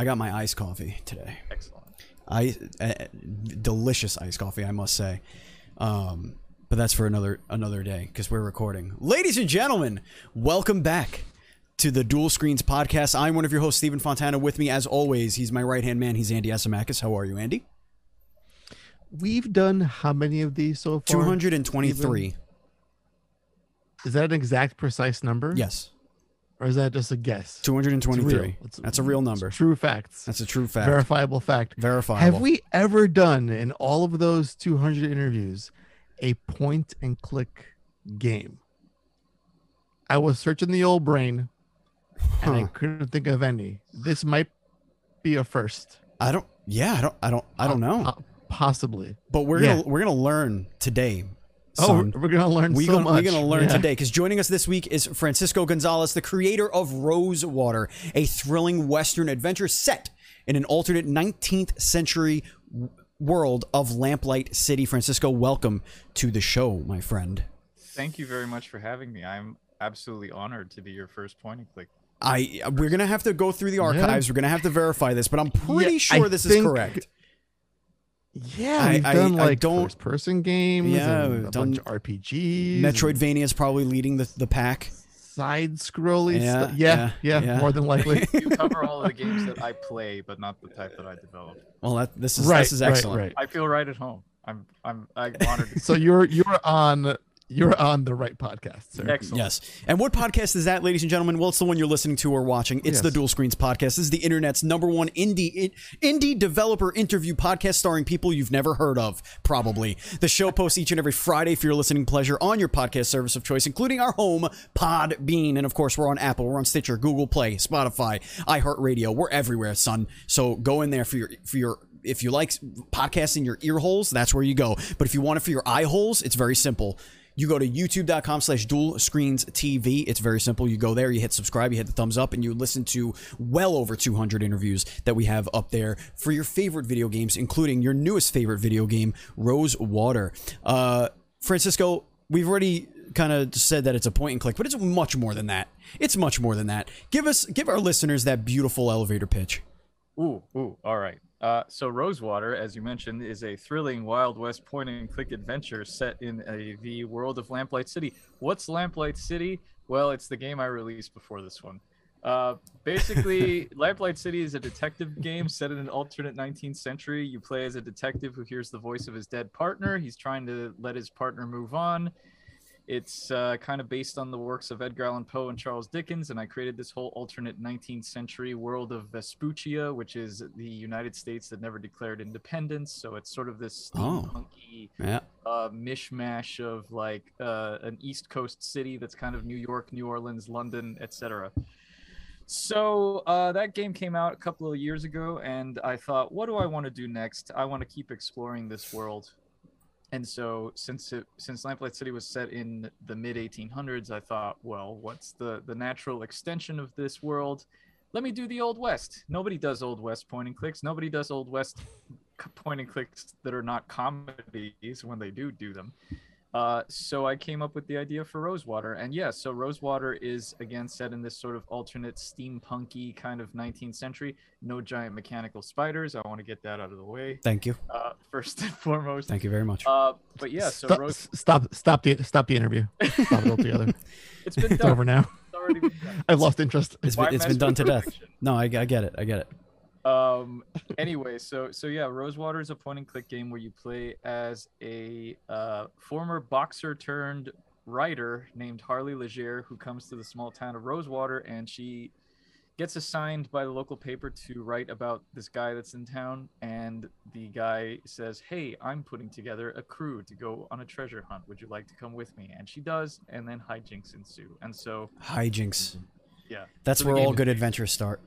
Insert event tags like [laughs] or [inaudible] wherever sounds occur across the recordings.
you drinking? I got my iced coffee today. Excellent. I uh, delicious iced coffee, I must say. Um, but that's for another another day because we're recording. Ladies and gentlemen, welcome back to the Duel Screens podcast. I'm one of your hosts, Stephen Fontana. With me, as always, he's my right hand man. He's Andy Asimakis. How are you, Andy? We've done how many of these so far? Two hundred and twenty-three. Is that an exact precise number? Yes, Or is that just a guess? 223. It's real. That's a real number. True facts. That's a true fact. Verifiable fact. Verifiable. Have we ever done in all of those 200 interviews a point and click game? I was searching the old brain and I couldn't think of any. This might be a first. I don't. Yeah, I don't. I don't. I don't know. Uh, possibly. but we're yeah. gonna we're gonna learn today. Oh, son. we're gonna learn we so gonna, much. We're going to learn Yeah. today because joining us this week is Francisco Gonzalez, the creator of Rosewater, a thrilling Western adventure set in an alternate 19th century world of Lamplight City. Francisco, welcome to the show, my friend. Thank you very much for having me. I'm absolutely honored to be your first point and click. I we're gonna have to go through the archives. We're gonna have to verify this, but I'm pretty Yeah, sure I this is correct. Yeah, I- we've I- done I like don't- first person games. Yeah, and we've a done bunch of RPGs. Metroidvania is probably leading the, the pack. side scrolly Yeah, stuff. Yeah, yeah, yeah, yeah. more than likely. [laughs] You cover all of the games that I play, but not the type that I develop. Well, that this is right, this is excellent. right, right. I feel right at home. I'm I'm I'm honored. [laughs] So you're you're on you're on the right podcast, sir. Excellent. Yes. And what podcast is that, ladies and gentlemen? Well, it's the one you're listening to or watching. It's Yes. the Duel Screens podcast. This is the internet's number one indie indie developer interview podcast starring people you've never heard of, probably. The show posts each and every Friday for your listening pleasure on your podcast service of choice, including our home, Podbean. And of course, we're on Apple, we're on Stitcher, Google Play, Spotify, iHeartRadio. We're everywhere, son. So go in there for your for your if you like podcasting your ear holes, that's where you go. But if you want it for your eye holes, it's very simple. You go to youtube.com slash duel screens TV. It's very simple. You go there, you hit subscribe, you hit the thumbs up, and you listen to well over 200 interviews that we have up there for your favorite video games, including your newest favorite video game, Rosewater. Uh, Francisco, we've already kind of said that it's a point and click, but it's much more than that. It's much more than that. Give us, give our listeners that beautiful elevator pitch. Ooh, ooh, all right. Uh, so Rosewater, as you mentioned, is a thrilling Wild West point and click adventure set in a, the world of Lamplight City. What's Lamplight City? Well, it's the game I released before this one. Uh, basically, [laughs] Lamplight City is a detective game set in an alternate 19th century. You play as a detective who hears the voice of his dead partner. He's trying to let his partner move on. It's uh, kind of based on the works of Edgar Allan Poe and Charles Dickens, and I created this whole alternate 19th century world of Vespuccia, which is the United States that never declared independence. So it's sort of this Oh. Yeah. uh, mishmash of like uh, an East Coast city that's kind of New York, New Orleans, London, etc. So uh, that game came out a couple of years ago, and I thought, what do I want to do next? I want to keep exploring this world. And so, since it since Lamplight City was set in the mid 1800s, I thought, well, what's the the natural extension of this world? Let me do the Old West. Nobody does Old West point and clicks. Nobody does Old West [laughs] point and clicks that are not comedies when they do do them. Uh, so I came up with the idea for Rosewater, and yeah, so Rosewater is again set in this sort of alternate steampunky kind of 19th century. No giant mechanical spiders. I want to get that out of the way Thank you. uh, first and [laughs] foremost. Thank you very much. Uh, but yeah, so stop, Rose, stop stop the stop the interview. [laughs] Stop it altogether. [laughs] it's been it's done. over now. It's already been done. I've lost interest. It's Why been, it's mess been done to death. No, I, I get it. I get it. Um anyway so so yeah rosewater is a point and click game where you play as a uh former boxer turned writer named harley leger who comes to the small town of rosewater and she gets assigned by the local paper to write about this guy that's in town and the guy says hey i'm putting together a crew to go on a treasure hunt would you like to come with me and she does and then hijinks ensue and so Hijinks. yeah That's So where all good adventures start.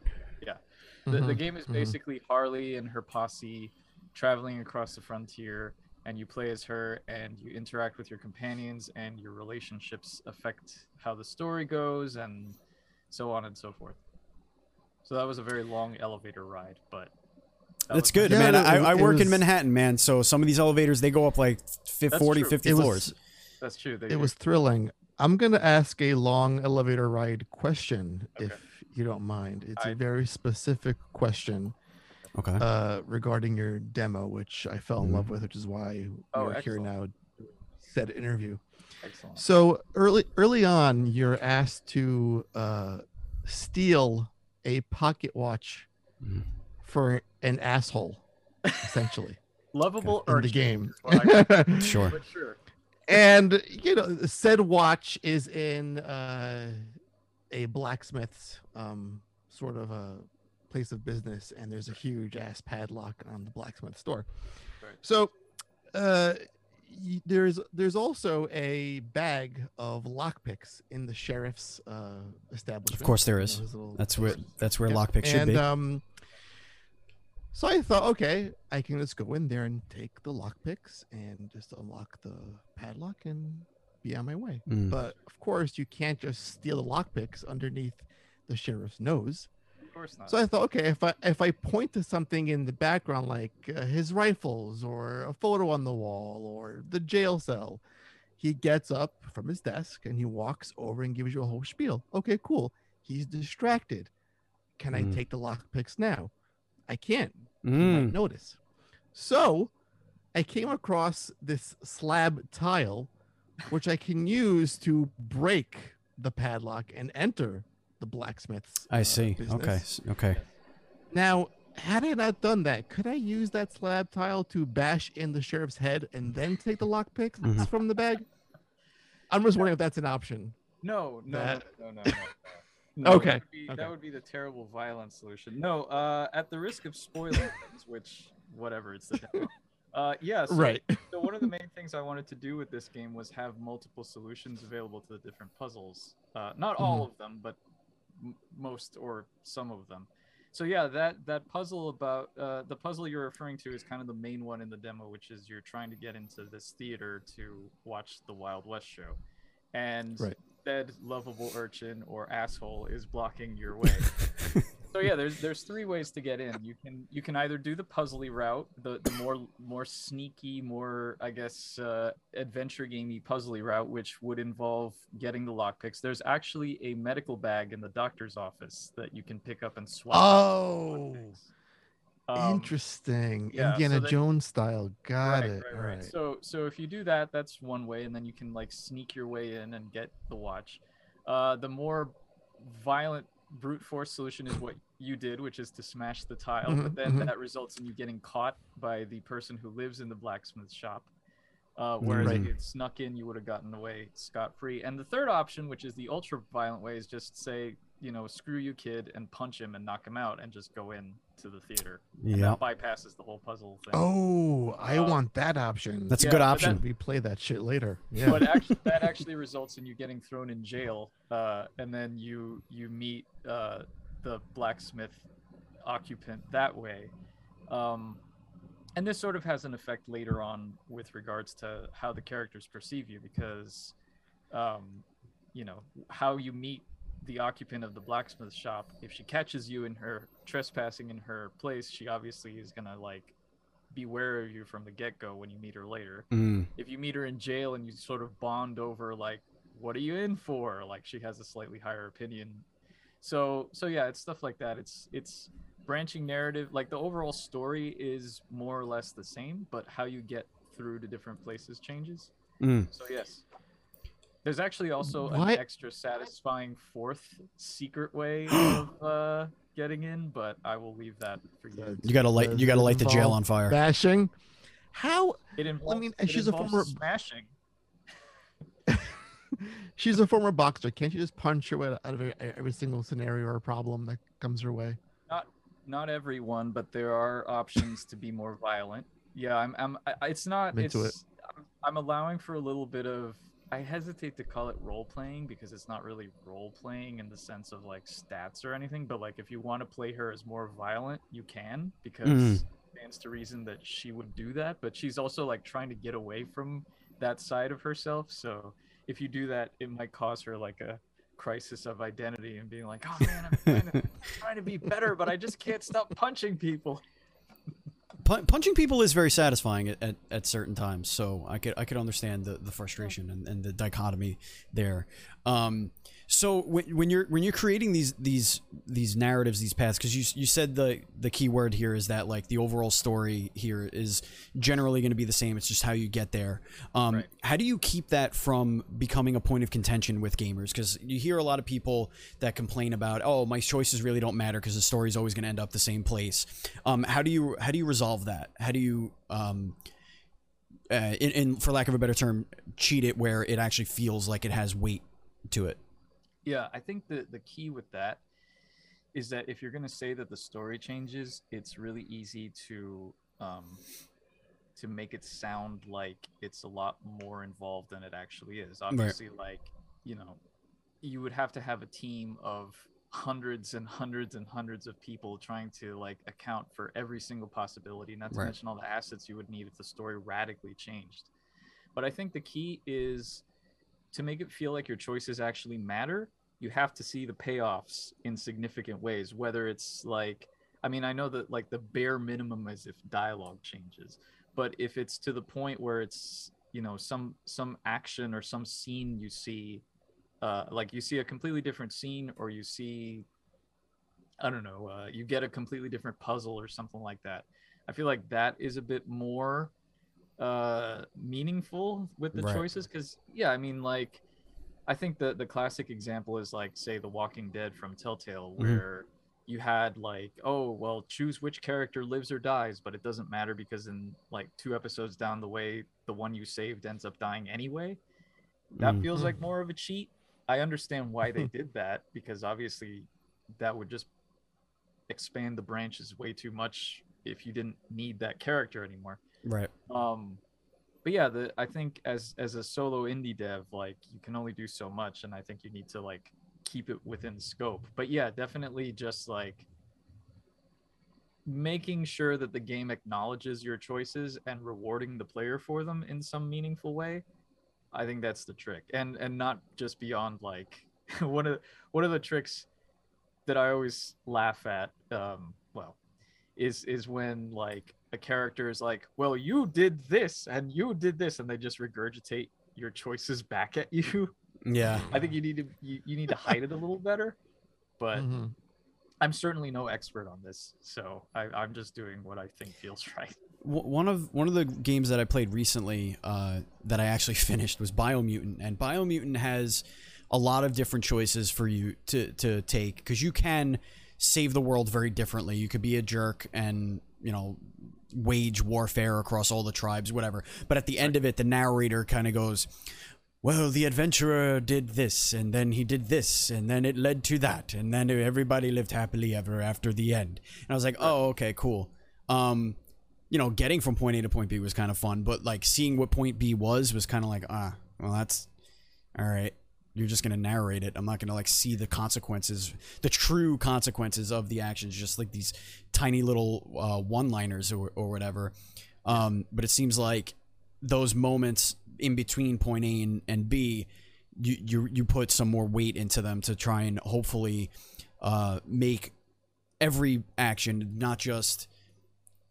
The, the Mhm, game is mhm. basically Harley and her posse traveling across the frontier, and you play as her, and you interact with your companions, and your relationships affect how the story goes, and so on and so forth. So that was a very long elevator ride, but that That's good, Yeah, man. it- I, I it work in Manhattan, man. So some of these elevators, they go up like fif- That's 40, true. 50 It was- floors. That's true. They It was thrilling. I'm gonna ask a long elevator ride question, Okay. if you don't mind. It's a I- very specific question Okay. uh, regarding your demo, which I fell in Mhm. love with, which is why Oh, we're here now. Said interview. Excellent. So early early on, you're asked to uh, steal a pocket watch Mhm. for an asshole, essentially, [laughs] Lovable in the game. is [laughs] Sure. but sure. and you know, said watch is in uh, a blacksmith's um, sort of a place of business, and there's a huge ass padlock on the blacksmith store. Right. So uh, y- there's there's also a bag of lockpicks in the sheriff's uh, establishment. Of course there is. You know, is. his That's where place. that's where Yeah, lockpick should and, be. Um, so I thought, okay, I can just go in there and take the lockpicks and just unlock the padlock and be on my way. Mm. But of course, you can't just steal the lockpicks underneath the sheriff's nose. Of course not. So I thought, okay, if I if I point to something in the background like uh, his rifles or a photo on the wall or the jail cell, he gets up from his desk and he walks over and gives you a whole spiel. Okay, cool. He's distracted. Can I Mm. take the lockpicks now? I can't. You Mm. might notice. So I came across this slab tile, which I can use to break the padlock and enter the blacksmith's. I uh, see. business. Okay. Okay. Now, had I not done that, could I use that slab tile to bash in the sheriff's head and then take the lockpicks Mhm. from the bag? I'm just wondering if that's an option. No, no, That- no, no, no, no. no. Okay, That would, be, okay. that would be the terrible violent solution. No, uh, at the risk of spoiling things, which whatever, it's the Uh, yeah. So, right. [laughs] So one of the main things I wanted to do with this game was have multiple solutions available to the different puzzles. Uh, not all Mm-hmm. of them, but m- most or some of them. So yeah, that that puzzle about uh, the puzzle you're referring to is kind of the main one in the demo, which is you're trying to get into this theater to watch the Wild West show, and Right. said lovable urchin or asshole is blocking your way. [laughs] so yeah, there's there's three ways to get in. You can you can either do the puzzly route, the, the more more sneaky, more I guess uh, adventure gamey puzzly route, which would involve getting the lockpicks. There's actually a medical bag in the doctor's office that you can pick up and swap. Oh. Um, interesting. yeah, so Indiana then- Jones style. Got right, it. right, right. right. So so if you do that, that's one way, and then you can like sneak your way in and get the watch. Uh, the more violent brute force solution is what you did, which is to smash the tile, Mhm, but then mhm. that results in you getting caught by the person who lives in the blacksmith shop. Uh, whereas Right. if you had snuck in, you would have gotten away scot free. And the third option, which is the ultra violent way, is just say, you know, screw you, kid, and punch him and knock him out, and just go in to the theater. Yeah. bypasses the whole puzzle thing. Oh, I Uh, want that option. That's a good but option. we play that shit later. Yeah. but actually, that actually results in you getting thrown in jail, uh, and then you you meet uh, the blacksmith occupant that way. Um, and this sort of has an effect later on with regards to how the characters perceive you, because um, you know how you meet the occupant of the blacksmith shop. If she catches you in her trespassing in her place, she obviously is gonna like beware of you from the get go when you meet her later Mm. if you meet her in jail and you sort of bond over like what are you in for like she has a slightly higher opinion so so yeah it's stuff like that it's it's branching narrative like the overall story is more or less the same but how you get through to different places changes Mm. so yes there's actually also Why- an extra satisfying fourth secret way [gasps] of uh, getting in but i will leave that for you You gotta light. You gotta light the jail on fire. Bashing. How it involves, I mean, it she's a former- smashing [laughs] she's a former boxer. Can't you just punch her way out of every, every single scenario or problem that comes her way? not not everyone, but there are options to be more violent. Yeah, I'm. I'm. I- It's not. I'm into it's. I'm, I'm allowing for a little bit of. I hesitate to call it role playing because it's not really role playing in the sense of like stats or anything. But like, if you want to play her as more violent, you can because it stands to reason that she would do that. But she's also like trying to get away from that side of herself. So if you do that, it might cause her like a crisis of identity and being like, oh man, I'm trying to, [laughs] trying to be better, but I just can't stop punching people. Pun- punching people is very satisfying at, at, at certain times, so I could I could understand the, the frustration and, and the dichotomy there. Um, So when, when you're when you're creating these these these narratives, these paths, because you you said the the key word here is that like the overall story here is generally going to be the same. It's just how you get there. Um, Right. How do you keep that from becoming a point of contention with gamers? Because you hear a lot of people that complain about, oh, my choices really don't matter because the story's always going to end up the same place. Um, how do you how do you resolve that? How do you um, uh, in, in for lack of a better term, cheat it where it actually feels like it has weight to it? Yeah, I think the the key with that is that if you're going to say that the story changes, it's really easy to um, to make it sound like it's a lot more involved than it actually is. Obviously, like you know, you would have to have a team of hundreds and hundreds and hundreds of people trying to like account for every single possibility, not to Right. mention all the assets you would need if the story radically changed. But I think the key is to make it feel like your choices actually matter, you have to see the payoffs in significant ways. Whether it's like, I mean, I know that like the bare minimum is if dialogue changes, but if it's to the point where it's you know some some action or some scene you see, uh, like you see a completely different scene or you see, I don't know, uh, you get a completely different puzzle or something like that. I feel like that is a bit more uh meaningful with the Right. choices because yeah i mean like i think the the classic example is like say the walking dead from telltale where you had like oh well choose which character lives or dies but it doesn't matter because in like two episodes down the way the one you saved ends up dying anyway that Mm. feels like more of a cheat i understand why they did [laughs] that because obviously that would just expand the branches way too much if you didn't need that character anymore Right. um but yeah the i think as as a solo indie dev like you can only do so much and i think you need to like keep it within scope but yeah definitely just like making sure that the game acknowledges your choices and rewarding the player for them in some meaningful way i think that's the trick and and not just beyond like [laughs] one of one of the tricks that i always laugh at um well is is when like a character is like well you did this and you did this and they just regurgitate your choices back at you Yeah. i think you need to you, you need to hide it a little better but Mhm. i'm certainly no expert on this so I, i'm just doing what i think feels [laughs] right one of one of the games that I played recently uh, that I actually [laughs] finished was Biomutant, and Biomutant has a lot of different choices for you to to take because you can save the world very differently. You could be a jerk and you know wage warfare across all the tribes, whatever. But at the end of it, the narrator kind of goes. Well, the adventurer did this, and then he did this, and then it led to that, and then everybody lived happily ever after the end. And I was like, "Oh, okay, cool." Um, you know, getting from point A to point B was kind of fun, but like seeing what point B was was kind of like, ah, well, that's all right. You're just gonna narrate it. I'm not gonna like see the consequences, the true consequences of the actions, just like these tiny little uh, one-liners or, or whatever. Um, but it seems like those moments in between point A and, and B, you, you you put some more weight into them to try and hopefully uh, make every action not just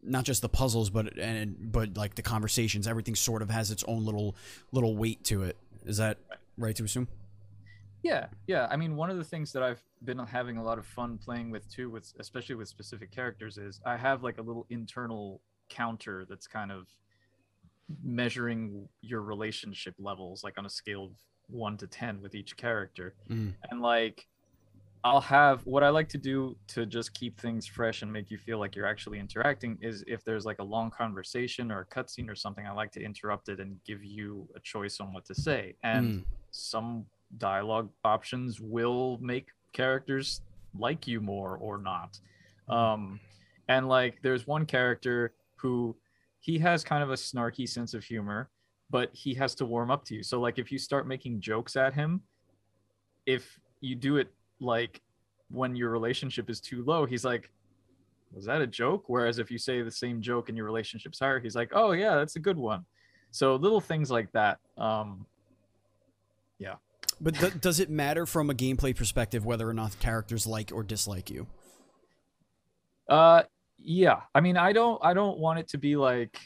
not just the puzzles but and but like the conversations everything sort of has its own little little weight to it is that right to assume Yeah, yeah. I mean, one of the things that I've been having a lot of fun playing with too, with especially with specific characters, is I have like a little internal counter that's kind of measuring your relationship levels, like on a scale of one to ten with each character, Mm. and like. I'll have what I like to do to just keep things fresh and make you feel like you're actually interacting is if there's like a long conversation or a cutscene or something, I like to interrupt it and give you a choice on what to say. And Mm. some dialogue options will make characters like you more or not. Um, and like, there's one character who he has kind of a snarky sense of humor, but he has to warm up to you. So like, if you start making jokes at him, if you do it like when your relationship is too low, he's like, was that a joke? Whereas if you say the same joke and your relationship's higher, he's like, oh yeah, that's a good one. So little things like that. Um, but th- does it matter from a gameplay perspective whether or not characters like or dislike you Uh, yeah. I mean, I don't, I don't want it to be like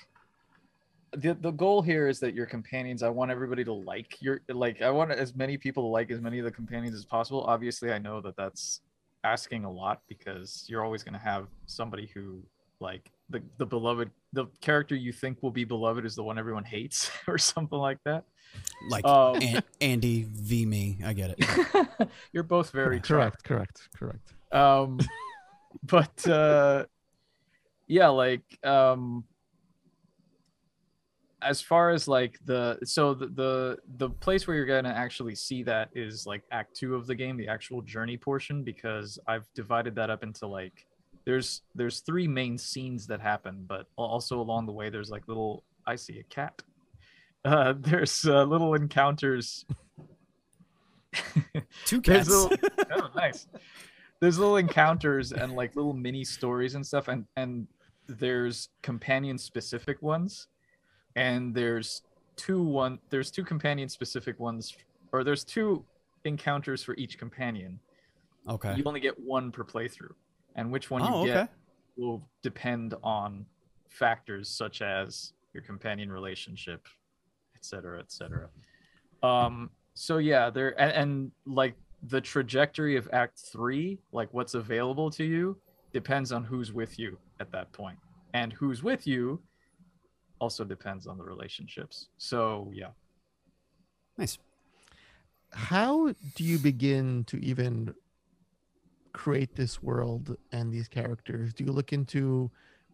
the the goal here is that your companions. I want everybody to like your like. I want as many people to like as many of the companions as possible. Obviously, I know that that's asking a lot because you're always going to have somebody who like the the beloved the character you think will be beloved is the one everyone hates [laughs] or something like that. Like Um, An- Andy v me. I get it. [laughs] you're both very correct, correct, correct. um [laughs] but uh yeah like um as far as like the so the, the the place where you're gonna actually see that is like act two of the game the actual journey portion because i've divided that up into like there's there's three main scenes that happen but also along the way there's like little i see a cat uh [laughs] there's uh, little encounters [laughs] Two [laughs] there's cats. little, oh, nice. There's little encounters and like little mini stories and stuff, and and there's companion specific ones, and there's two one there's two companion specific ones, or there's two encounters for each companion. okay. You only get one per playthrough, and which one you Oh, get will depend on factors such as your companion relationship, et cetera, et cetera. Um, so yeah, there and, and like the trajectory of Act Three, like what's available to you, depends on who's with you at that point, and who's with you also depends on the relationships. So yeah, Nice. How do you begin to even create this world and these characters? Do you look into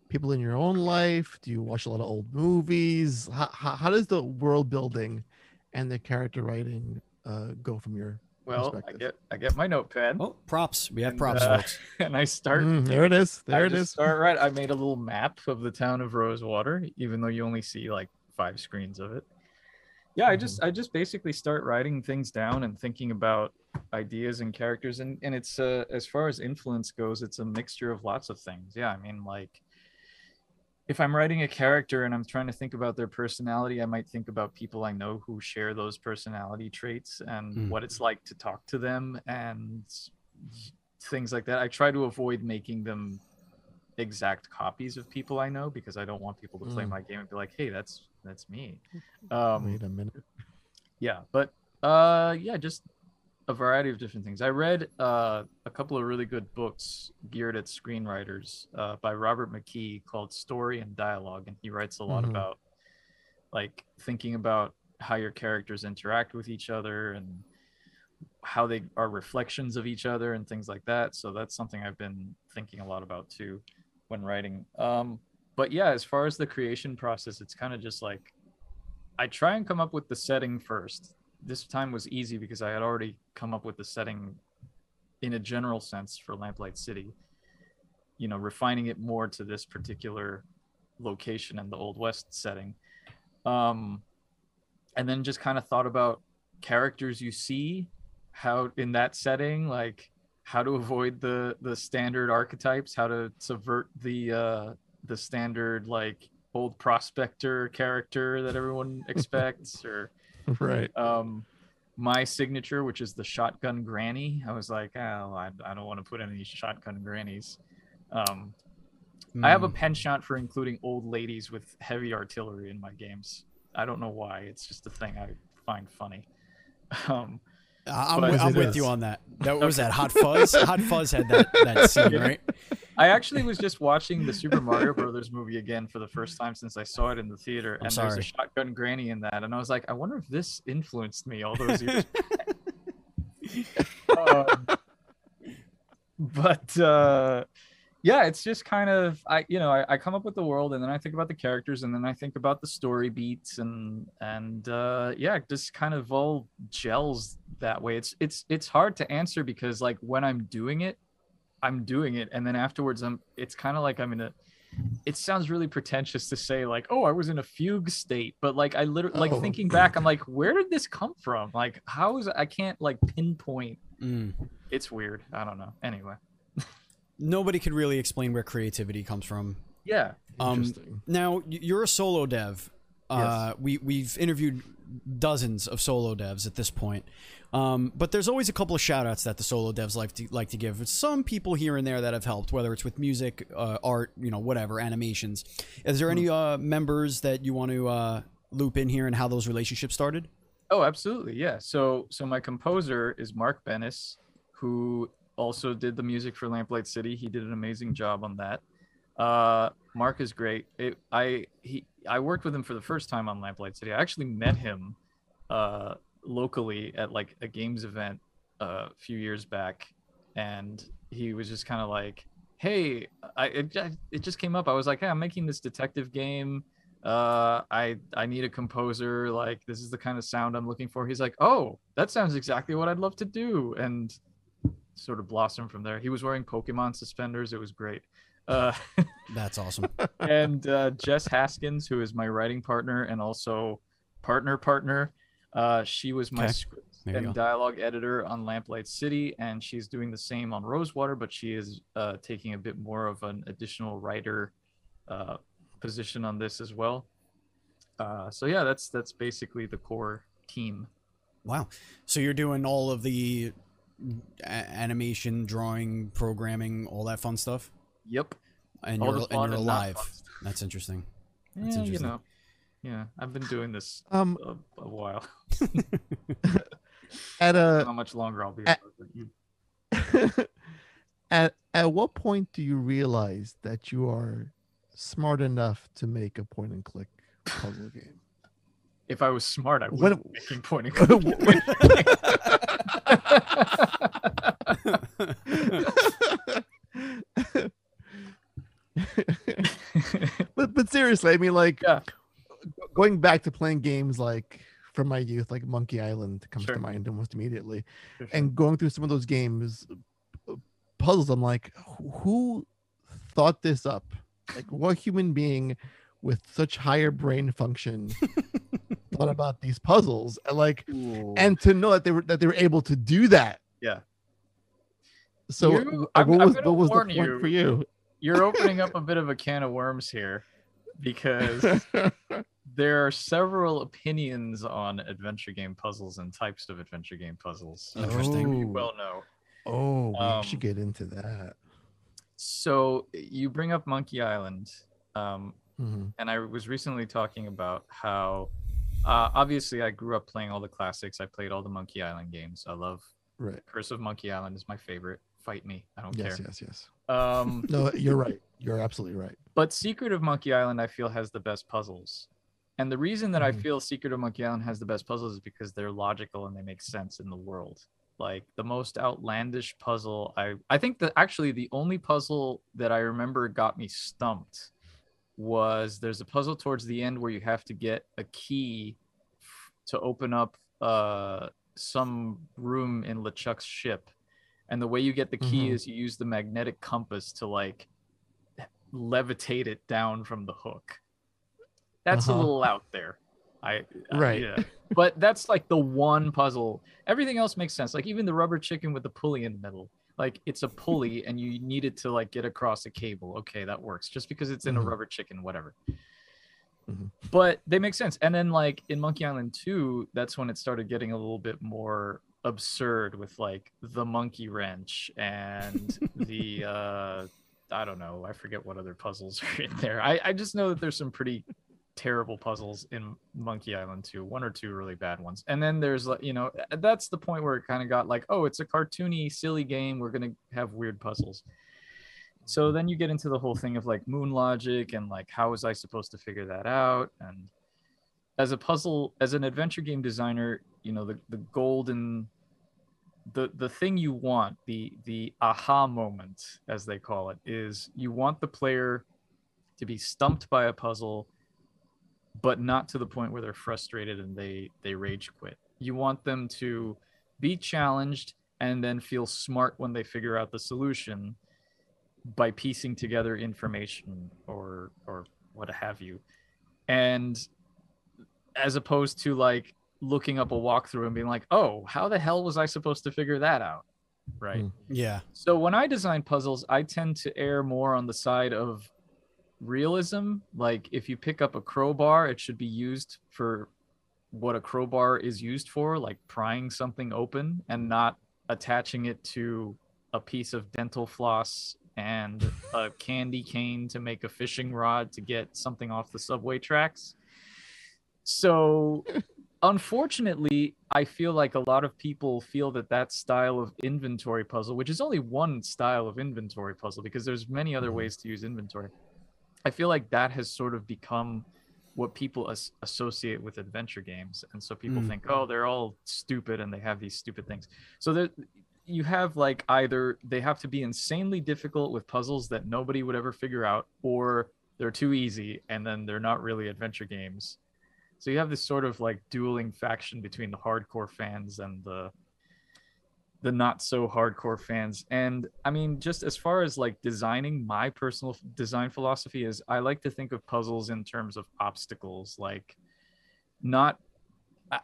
people in your own life? Do you watch a lot of old movies? How, how, how does the world building and the character writing uh, go from your well, I get I get my notepad Oh, props. We have And, props, uh, folks. [laughs] and I start Mm, there it is. There I it just is. Start. I made a little map of the town of Rosewater, even though you only see like five screens of it. Yeah, I just I just basically start writing things down and thinking about ideas and characters, and and it's uh, as far as influence goes, it's a mixture of lots of things. Yeah, I mean like. If I'm writing a character and I'm trying to think about their personality, I might think about people I know who share those personality traits and Mm. what it's like to talk to them and things like that. I try to avoid making them exact copies of people I know because I don't want people to play Mm. my game and be like, "Hey, that's that's me." Um, Wait a minute. yeah, but uh, yeah, just a variety of different things. I read uh, a couple of really good books geared at screenwriters uh, by Robert McKee called Story and Dialogue, and he writes a lot Mhm. about like thinking about how your characters interact with each other and how they are reflections of each other and things like that. So that's something I've been thinking a lot about too when writing. Um, but yeah, as far as the creation process, it's kind of just like I try and come up with the setting first. This time was easy because I had already come up with the setting in a general sense for Lamplight City. You know, refining it more to this particular location and the Old West setting. Um, and then just kind of thought about characters you see, how in that setting, like how to avoid the the standard archetypes, how to subvert the uh, the standard like old prospector character that everyone [laughs] expects, or Right. um my signature which is the shotgun granny i was like oh i, I don't want to put any shotgun grannies um i have a Hmm. penchant for including old ladies with heavy artillery in my games i don't know why it's just a thing i find funny [laughs] um Uh, I'm, but with, I'm with is. you on that. That what was that Hot Fuzz. Hot Fuzz had that that [laughs] scene, right? I actually was just watching the super mario brothers movie again for the first time since i saw it in the theater I'm and there's sorry. a shotgun granny in that and i was like i wonder if this influenced me all those years [laughs] um, but uh yeah it's just kind of i you know I, I come up with the world and then i think about the characters and then i think about the story beats and and uh yeah it just kind of all gels that way it's it's it's hard to answer because like when i'm doing it i'm doing it and then afterwards i'm it's kind of like i'm in a it sounds really pretentious to say like oh i was in a fugue state but like i literally like Oh. thinking back i'm like where did this come from like how is i can't like pinpoint Mm. it's weird i don't know anyway [laughs] Nobody could really explain where creativity comes from. yeah Um, now you're a solo dev. Uh, we we've interviewed dozens of solo devs at this point. Um, but there's always a couple of shout outs that the solo devs like to like to give. Some people here and there that have helped, whether it's with music, uh, art, you know, whatever, animations. Is there any uh, members that you want to uh, loop in here and how those relationships started? Oh, absolutely. Yeah. So so my composer is Mark Benis, who also did the music for Lamplight City. He did an amazing job on that. Uh, Mark is great. It, I he I worked with him for the first time on Lamplight City. I actually met him uh, locally at like a games event uh, a few years back, and he was just kind of like, "Hey, I it, it just came up. I was like, hey, I'm making this detective game. Uh, I I need a composer. Like, this is the kind of sound I'm looking for." He's like, "Oh, that sounds exactly what I'd love to do," and sort of blossomed from there. He was wearing Pokemon suspenders. It was great. Uh, That's awesome. [laughs] and uh, Jess Haskins, who is my writing partner and also partner partner, uh, she was my Okay. script and go. dialogue editor on Lamplight City, and she's doing the same on Rosewater, but she is uh, taking a bit more of an additional writer uh, position on this as well. Uh, so yeah, that's that's basically the core team. Wow. So you're doing all of the a- animation, drawing, programming, all that fun stuff, Yep. and All you're and you're and not alive. That's interesting. That's Yeah, you interesting. know. Yeah, I've been doing this Um, a, a while. [laughs] at a How much longer I'll be? Able to- you- [laughs] at at what point do you realize that you are smart enough to make a point and click puzzle game? If I was smart, I wouldn't be making point and [laughs] click. [laughs] but but seriously, I mean, like Yeah. going back to playing games like from my youth, like Monkey Island comes Sure. to mind almost immediately, sure. and going through some of those games, uh, puzzles. I'm like, who- thought this up? Like, what human being with such higher brain function [laughs] thought about these puzzles? And like, Ooh. and to know that they were that they were able to do that. Yeah. So, You- uh, what was what was the point you. for you? You're opening up a bit of a can of worms here because [laughs] there are several opinions on adventure game puzzles and types of adventure game puzzles. as Interesting. You Oh. well know. Oh, we Um, should get into that. So you bring up Monkey Island. Um, Mhm. and I was recently talking about how uh, obviously I grew up playing all the classics. I played all the Monkey Island games. I love Right. Curse of Monkey Island is my favorite. Fight me, I don't Yes, care. Yes, yes, yes. Um, [laughs] No, you're right. You're absolutely right. but Secret of Monkey Island, I feel, has the best puzzles. And the reason that I Mhm. feel Secret of Monkey Island has the best puzzles is because they're logical and they make sense in the world. Like the most outlandish puzzle, I I think that actually the only puzzle that I remember got me stumped was there's a puzzle towards the end where you have to get a key to open up uh some room in LeChuck's ship. And the way you get the key Mhm. is you use the magnetic compass to like levitate it down from the hook. That's Uh-huh. a little out there. I I- Right. yeah. But that's like the one puzzle. Everything else makes sense. Like even the rubber chicken with the pulley in the middle. Like it's a pulley [laughs] and you need it to like get across a cable. Okay, that works. Just because it's in Mhm. a rubber chicken, whatever. Mhm. But they make sense. And then like in Monkey Island 2, that's when it started getting a little bit more absurd with like the monkey wrench and [laughs] the uh I don't know. I forget what other puzzles are in there. I, I just know that there's some pretty terrible puzzles in Monkey Island 2, one or two really bad ones. And then there's like, you know, that's the point where it kind of got like, oh, it's a cartoony, silly game. We're going to have weird puzzles. So then you get into the whole thing of like moon logic and like, how was I supposed to figure that out? And as a puzzle, as an adventure game designer, you know, the, the golden the the thing you want the the aha moment as they call it is you want the player to be stumped by a puzzle but not to the point where they're frustrated and they they rage quit. You want them to be challenged and then feel smart when they figure out the solution by piecing together information or or what have you. And as opposed to like looking up a walkthrough and being like oh how the hell was i supposed to figure that out right Hmm. Yeah. so when I design puzzles, I tend to err more on the side of realism. Like if you pick up a crowbar, it should be used for what a crowbar is used for, like prying something open and not attaching it to a piece of dental floss and a [laughs] candy cane to make a fishing rod to get something off the subway tracks. So, unfortunately, I feel like a lot of people feel that that style of inventory puzzle, which is only one style of inventory puzzle because there's many other ways to use inventory. I feel like that has sort of become what people as- associate with adventure games and so people Mm. think oh they're all stupid and they have these stupid things so you have like either they have to be insanely difficult with puzzles that nobody would ever figure out or they're too easy and then they're not really adventure games so you have this sort of like dueling faction between the hardcore fans and the the not so hardcore fans. And i mean just as far as like designing my personal design philosophy is i like to think of puzzles in terms of obstacles like not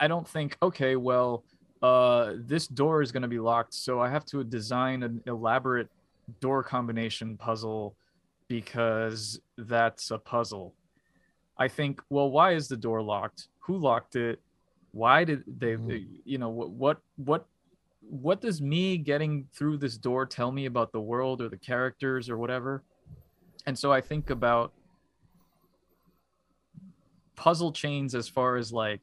i don't think okay well uh this door is going to be locked so i have to design an elaborate door combination puzzle because that's a puzzle i think well why is the door locked who locked it why did they Mhm. you know what what what what does me getting through this door tell me about the world or the characters or whatever and so i think about puzzle chains as far as like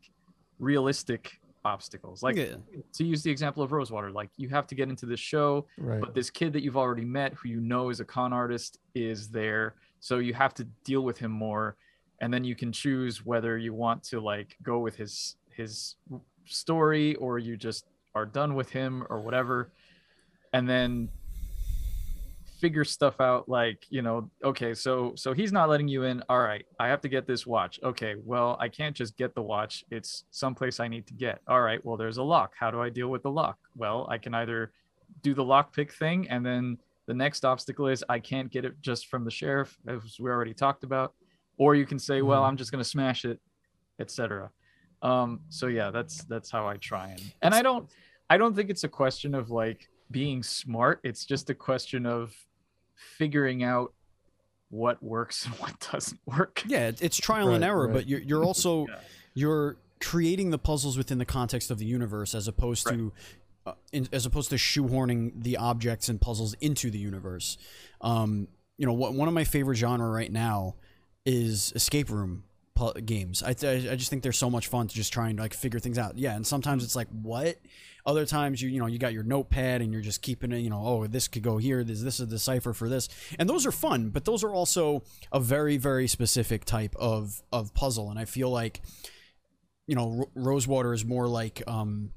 realistic obstacles like Yeah. to use the example of rosewater like you have to get into this show Right. but this kid that you've already met who you know is a con artist is there so you have to deal with him more and then you can choose whether you want to like go with his his story or you just are done with him or whatever. And then figure stuff out like you know okay so so he's not letting you in. All right i have to get this watch. Okay well i can't just get the watch. It's someplace i need to get. All right well there's a lock. How do i deal with the lock? Well i can either do the lockpick thing and then the next obstacle is i can't get it just from the sheriff as we already talked about or you can say well Mhm. i'm just going to smash it etc um so yeah that's that's how i try and and i don't i don't think it's a question of like being smart it's just a question of figuring out what works and [laughs] what doesn't work Yeah, it's trial and error, right. but you're you're also [laughs] Yeah. you're creating the puzzles within the context of the universe as opposed to uh, in, as opposed to shoehorning the objects and puzzles into the universe. Um, you know, what one of my favorite genre right now is escape room games. I, th- I just think they're so much fun to just try and like figure things out. Yeah, and sometimes it's like what. Other times you you know you got your notepad and you're just keeping it. You know, oh this could go here. This this is the cipher for this, and those are fun. But those are also a very very specific type of of puzzle, and I feel like you know Ro- Rosewater is more like um,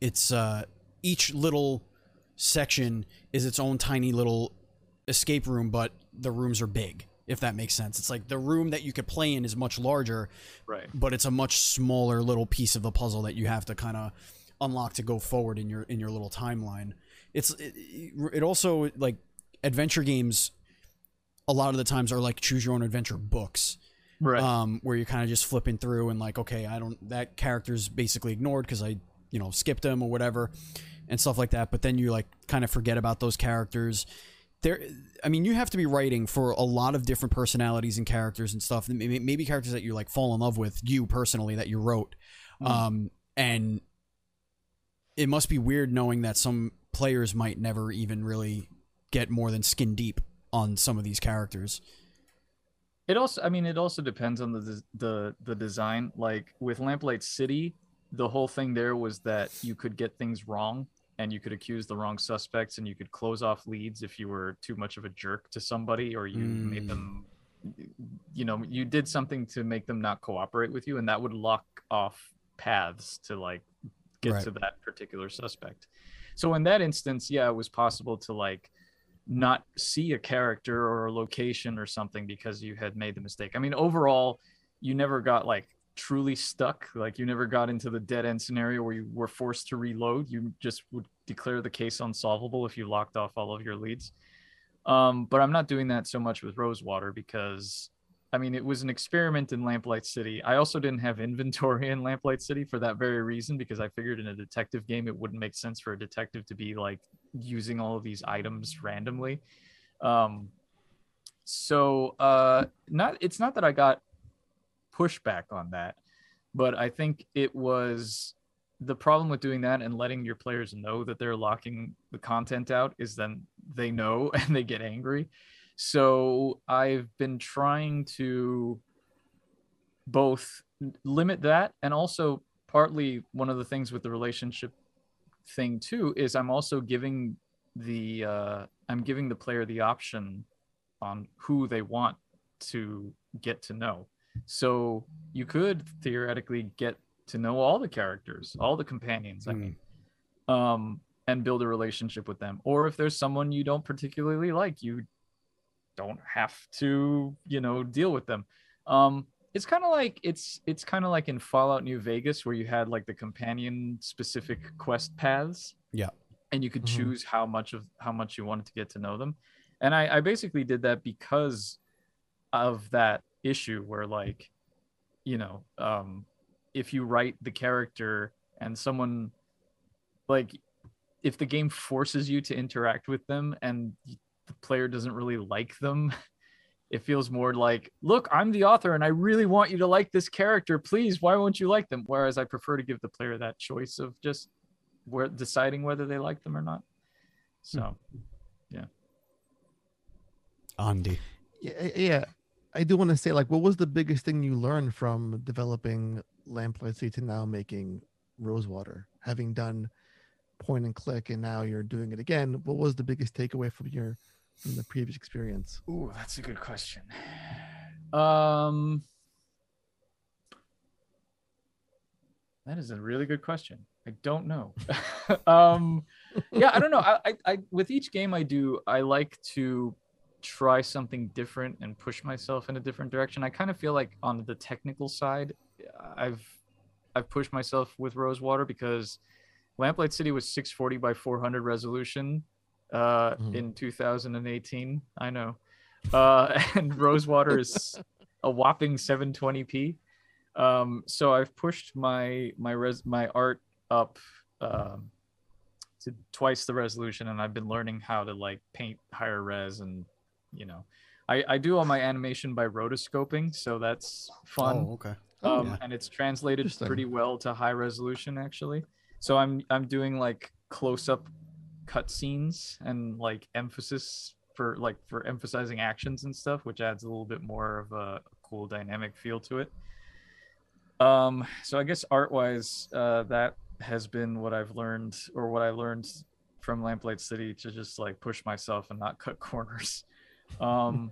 it's uh each little section is its own tiny little escape room, but the rooms are big. If that makes sense, it's like the room that you could play in is much larger, right but it's a much smaller little piece of the puzzle that you have to kind of unlock to go forward in your in your little timeline. It's it, it also like adventure games a lot of the times are like choose your own adventure books right um, where you're kind of just flipping through and like, okay, I don't that character's basically ignored because I, you know, skipped him or whatever, and stuff like that. But then you like kind of forget about those characters. There, I mean, you have to be writing for a lot of different personalities and characters and stuff. Maybe, maybe characters that you like fall in love with, you personally that you wrote, Mm. um, and it must be weird knowing that some players might never even really get more than skin deep on some of these characters. It also, I mean, it also depends on the the the design. Like with Lamplight City, the whole thing there was that you could get things wrong, and you could accuse the wrong suspects, and you could close off leads if you were too much of a jerk to somebody, or you made Mm. them, you know, you did something to make them not cooperate with you, and that would lock off paths to like get Right. to that particular suspect. So in that instance, yeah, it was possible to like not see a character or a location or something because you had made the mistake. I mean, overall, you never got like truly stuck. Like you never got into the dead end scenario where you were forced to reload. You just would declare the case unsolvable if you locked off all of your leads. Um, but I'm not doing that so much with Rosewater because I mean it was an experiment in Lamplight City. I also didn't have inventory [laughs] in Lamplight City for that very reason because I figured in a detective game it wouldn't make sense for a detective to be like using all of these items randomly. Um, so uh, not it's not that I got pushback on that, but I think it was the problem with doing that and letting your players know that they're locking the content out is then they know [laughs] and they get angry. So I've been trying to both limit that and also partly one of the things with the relationship thing too is I'm also giving the uh, I'm giving the player the option on who they want to get to know. So you could theoretically get to know all the characters, all the companions. I mean, um, and build a relationship with them. Or if there's someone you don't particularly like, you don't have to, you know, deal with them. Um, it's kind of like it's it's kind of like in Fallout New Vegas where you had like the companion specific quest paths. Yeah. And you could Mhm. choose how much of how much you wanted to get to know them. And I, I basically did that because of that issue where like, you know, um, if you write the character and someone like if the game forces you to interact with them and the player doesn't really like them [laughs] it feels more like look i'm the author and i really want you to like this character please why won't you like them whereas i prefer to give the player that choice of just where deciding whether they like them or not so hmm. yeah. Andy. Yeah, yeah. I do want to say, like, what was the biggest thing you learned from developing Lamplight City to now making Rosewater? Having done point and click, and now you're doing it again. What was the biggest takeaway from your from the previous experience? Ooh, that's a good question. Um, that is a really good question. I don't know. [laughs] um, yeah, I don't know. I, I, I, with each game I do, I like to try something different and push myself in a different direction. I kind of feel like on the technical side, I've, I've pushed myself with Rosewater because Lamplight City was 640 by 400 resolution uh, Mhm. in 2018. I know. Uh, [laughs] and Rosewater is a whopping 720p. Um, so I've pushed my my res my art up um, to twice the resolution, and I've been learning how to like paint higher res, and you know, I I do all my animation by rotoscoping, so that's fun Oh, okay. Oh, um, yeah. and it's translated pretty well to high resolution actually. So I'm I'm doing like close up cutscenes and like emphasis for like for emphasizing actions and stuff, which adds a little bit more of a cool dynamic feel to it. Um, so I guess art wise, uh, that has been what I've learned or what I learned from Lamplight City to just like push myself and not cut [laughs] corners. Um,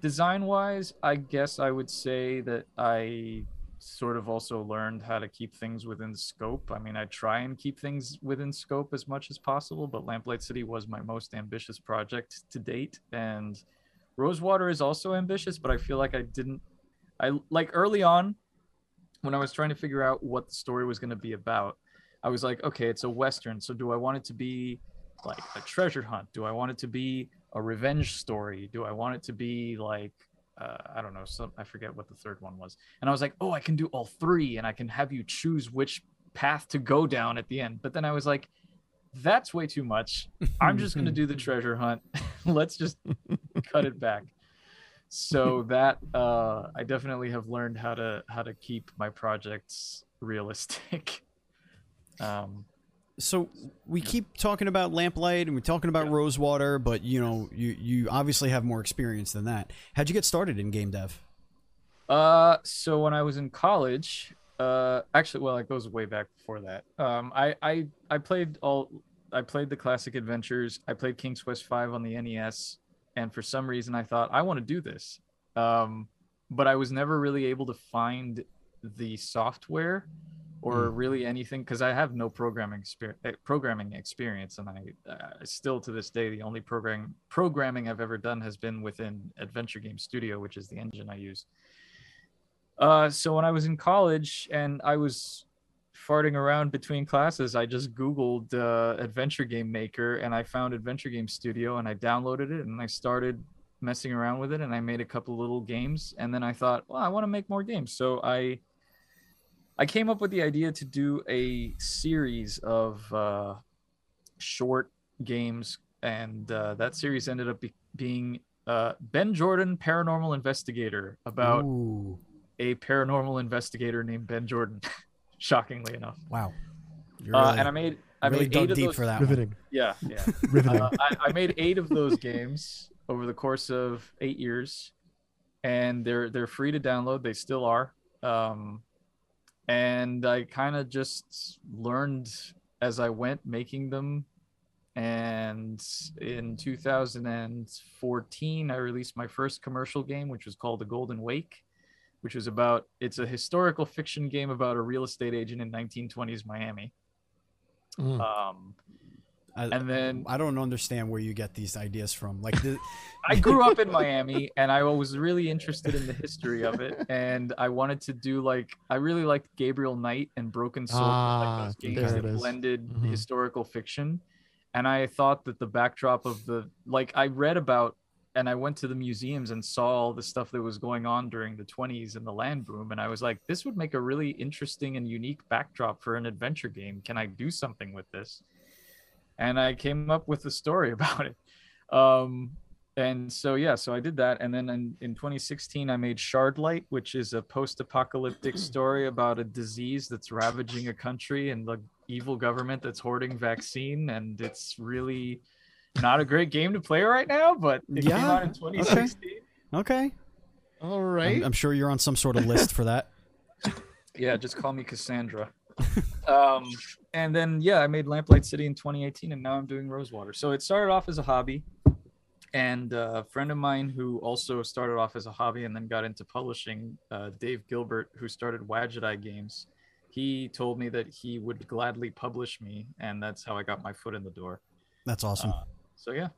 design wise, I guess I would say that I sort of also learned how to keep things within scope. I mean, I try and keep things within scope as much as possible, but Lamplight City was my most ambitious project to date. And Rosewater is also ambitious, but I feel like I didn't. I like early on when I was trying to figure out what the story was going to be about. I was like, okay, it's a western. So do I want it to be like a treasure hunt? Do I want it to be a revenge story? Do I want it to be like uh, I don't know, some I forget what the third one was. And I was like, oh, I can do all three, and I can have you choose which path to go down at the end. But then I was like, that's way too much. I'm just gonna do the [laughs] treasure hunt. [laughs] Let's just cut it back. So that uh, I definitely have learned how to how to keep my projects realistic. [laughs] Um, So we keep talking about lamplight and we're talking about rosewater, but you know, you you obviously have more experience than that. How'd you get started in game dev? Uh, so when I was in college, uh, actually, well, it goes way back before that. Um, I I I played all, I played the classic adventures. I played King's Quest Five on the NES, and for some reason, I thought I want to do this. Um, but I was never really able to find the software or really anything because I have no programming experience. Programming experience, and I uh, still to this day the only program programming I've ever done has been within Adventure Game Studio, which is the engine I use. Uh, so when I was in college and I was farting around between classes, I just Googled uh, Adventure Game Maker and I found Adventure Game Studio and I downloaded it and I started messing around with it and I made a couple little games and then I thought, well, I want to make more games. So I I came up with the idea to do a series of uh, short games and uh, that series ended up be- being Uh, ben Jordan, paranormal investigator, about Ooh, a paranormal investigator named Ben Jordan. [laughs] Shockingly enough, wow. You're uh, really, and I made I really made dug eight of those. for that one. Yeah, yeah. [laughs] Riveting. Uh, I, I made eight of those games over the course of eight years, and they're they're free to download. They still are. Um, and I kind of just learned as I went making them. And in 2014, I released my first commercial game, which was called The Golden Wake, which was about it's a historical fiction game about a real estate agent in 1920s Miami. Mm. Um, I, and then I don't understand where you get these ideas from. Like, the, [laughs] I grew up in Miami and I was really interested in the history of it. And I wanted to do like, I really liked Gabriel Knight and Broken Sword, Ah, like those games that is. blended Mhm. historical fiction. And I thought that the backdrop of the, like, I read about and I went to the museums and saw all the stuff that was going on during the 20s and the land boom. And I was like, this would make a really interesting and unique backdrop for an adventure game. Can I do something with this? And I came up with a story [laughs] about it. Um, and so yeah so i did that and then in, in 2016 i made shardlight which is a post-apocalyptic [clears throat] story about a disease that's ravaging a country and the evil government that's hoarding vaccine and it's really not a great game to play right now but it came out in 2016 okay. All right. I'm. I'm sure you're on some sort of list for that. [laughs] yeah just call me cassandra [laughs] um and then yeah i made lamplight city in 2018 and now i'm doing rosewater so it started off as a hobby and uh, a friend of mine who also started off as a hobby and then got into publishing uh, dave gilbert who started Wadget games he told me that he would gladly publish me and that's how i got my foot in the door That's awesome. Uh, so yeah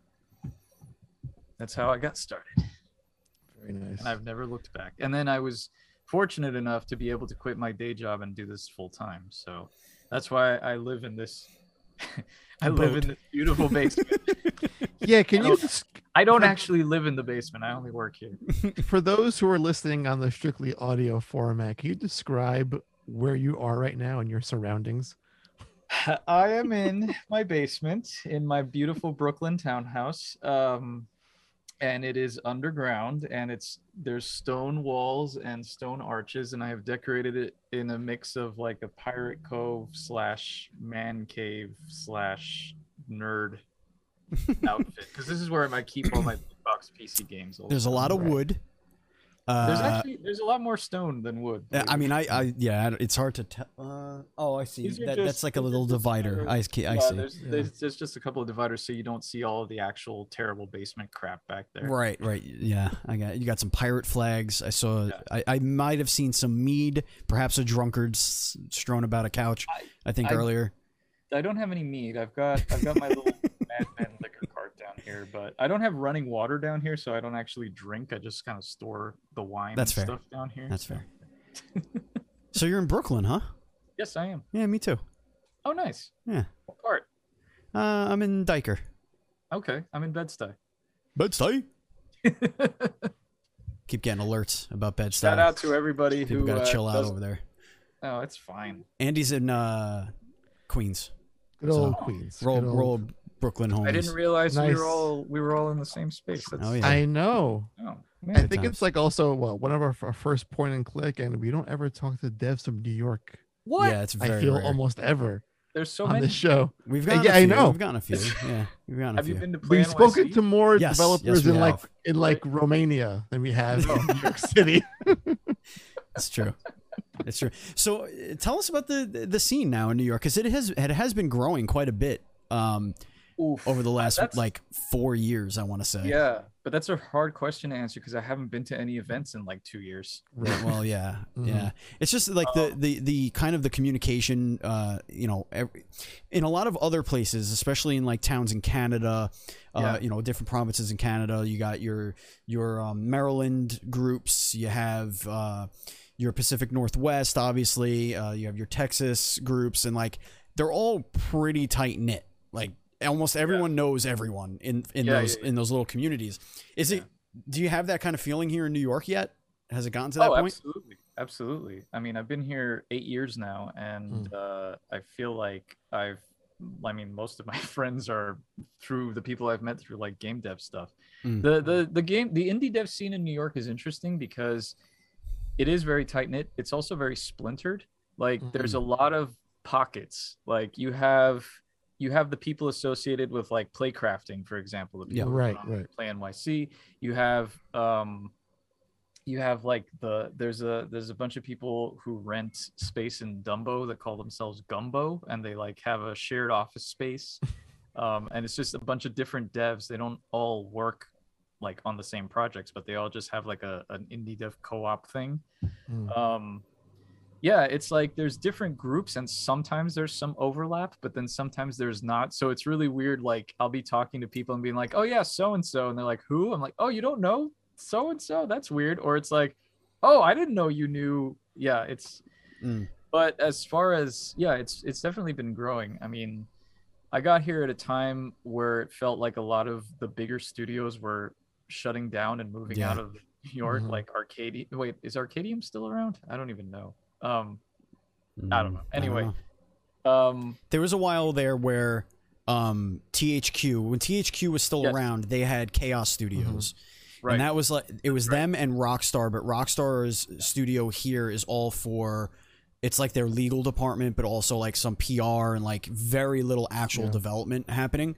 that's how i got started Very nice. and I've never looked back. And then I was fortunate enough to be able to quit my day job and do this full time. So that's why I live in this. [laughs] I live in this beautiful basement. [laughs] Yeah, can you just I don't actually live in the basement. I only work here. [laughs] for those who are listening on the strictly audio format, can you describe where you are right now and your surroundings? I am in my basement in my beautiful Brooklyn townhouse. Um, and it is underground and it's there's stone walls and stone arches and I have decorated it in a mix of like a pirate cove slash man cave slash nerd [laughs] outfit because this is where I keep all my big box PC games. all There's a time. lot of Right. There's Uh, actually there's a lot more stone than wood. I mean, I, I, yeah, it's hard to tell. Uh, oh, I see. That, just- that's like a little divider. I, see- I Yeah. There's, Yeah. there's there's just a couple of dividers so you don't see all of the actual terrible basement crap back there. Right, right. Yeah, I got you. Got some pirate flags. I saw. Yeah. I, I might have seen some mead, perhaps a drunkard strewn about a couch. I, think I- earlier. I don't have any meat. I've got I've got my little [laughs] Madman liquor cart down here, but I don't have running water down here, so I don't actually drink. I just kind of store the wine That's and fair. stuff down here. That's so- fair. [laughs] so you're in Brooklyn, huh? Yes, I am. Yeah, me too. Oh, nice. Yeah. What part? Uh, I'm in Dyker. Okay, I'm in Bed-Stuy. Bed-Stuy. [laughs] Keep getting alerts about Bed-Stuy. Shout out to everybody People who gotta uh, chill out does- over there. Oh, it's fine. Andy's in uh, Queens. Good old So, Queens. Roll, Good old- roll Brooklyn homies. I didn't realize we were all we were all in the same space. That's, Oh, yeah. I know. Oh, I think times. it's like also well one of our, our first point and click, and we don't ever talk to devs from New York. What? Yeah, it's very I feel rare. almost ever There's so on many. this show. We've gotten Yeah, a I few. know. We've gotten a few. [laughs] Yeah, we've gotten a Have few. you been to Play We've spoken to more Yes, developers yes, we in like in like Romania than we have in New York [laughs] City. It's true. It's true. So, uh, tell us about the the scene now in New York because it has it has been growing quite a bit um, Oof. over the last That's- like four years. I want to say. Yeah, but that's a hard question to answer because I haven't been to any events in like two years. Yeah, well, yeah, [laughs] Mhm. yeah. It's just like the, the the kind of the communication. Uh, you know, every, in a lot of other places, especially in like towns in Canada, uh, Yeah. you know, different provinces in Canada. You got your your um, Maryland groups. You have uh, your Pacific Northwest, obviously. Uh, you have your Texas groups, and like they're all pretty tight knit. Like almost everyone knows everyone in in Yeah, those yeah, yeah. in those little communities. Is it? Do you have that kind of feeling here in New York yet? Has it gotten to that oh, point? absolutely, absolutely. I mean, I've been here eight years now, and Hmm. uh, I feel like I've I mean, most of my [laughs] friends are through the people I've met through like game dev stuff. Mm. The the the game the indie dev scene in New York is interesting because it is very tight knit. It's also very splintered. Like there's a lot of pockets. Like you have you have the people associated with like Playcrafting, for example, the Yeah. people who Right, right. Play NYC. You have um you have like the there's a there's a bunch of people who rent space in Dumbo that call themselves Gumbo and they like have a shared office space. [laughs] Um, and it's just a bunch of different devs. They don't all work like on the same projects, but they all just have like a an indie dev co-op thing. Mm. Um, yeah, it's like there's different groups, and sometimes there's some overlap, but then sometimes there's not. So it's really weird. Like I'll be talking to people and being like, "Oh yeah, so and so," and they're like, "Who?" I'm like, "Oh, you don't know so and so? That's weird." Or it's like, "Oh, I didn't know you knew." Yeah, it's. Mm. But as far as yeah, it's it's definitely been growing. I mean, I got here at a time where it felt like a lot of the bigger studios were shutting down and moving Yeah. out of New York, Mhm. like Arkadium. Wait, is Arkadium still around? I don't even know. Um, I don't know. Anyway. know. um, there was a while there where um, THQ, when THQ was still Yes. around, they had Kaos Studios. right. And that was like it was Right. them and Rockstar, but Rockstar's studio here is all for it's like their legal department, but also like some PR and like very little actual Yeah. development happening.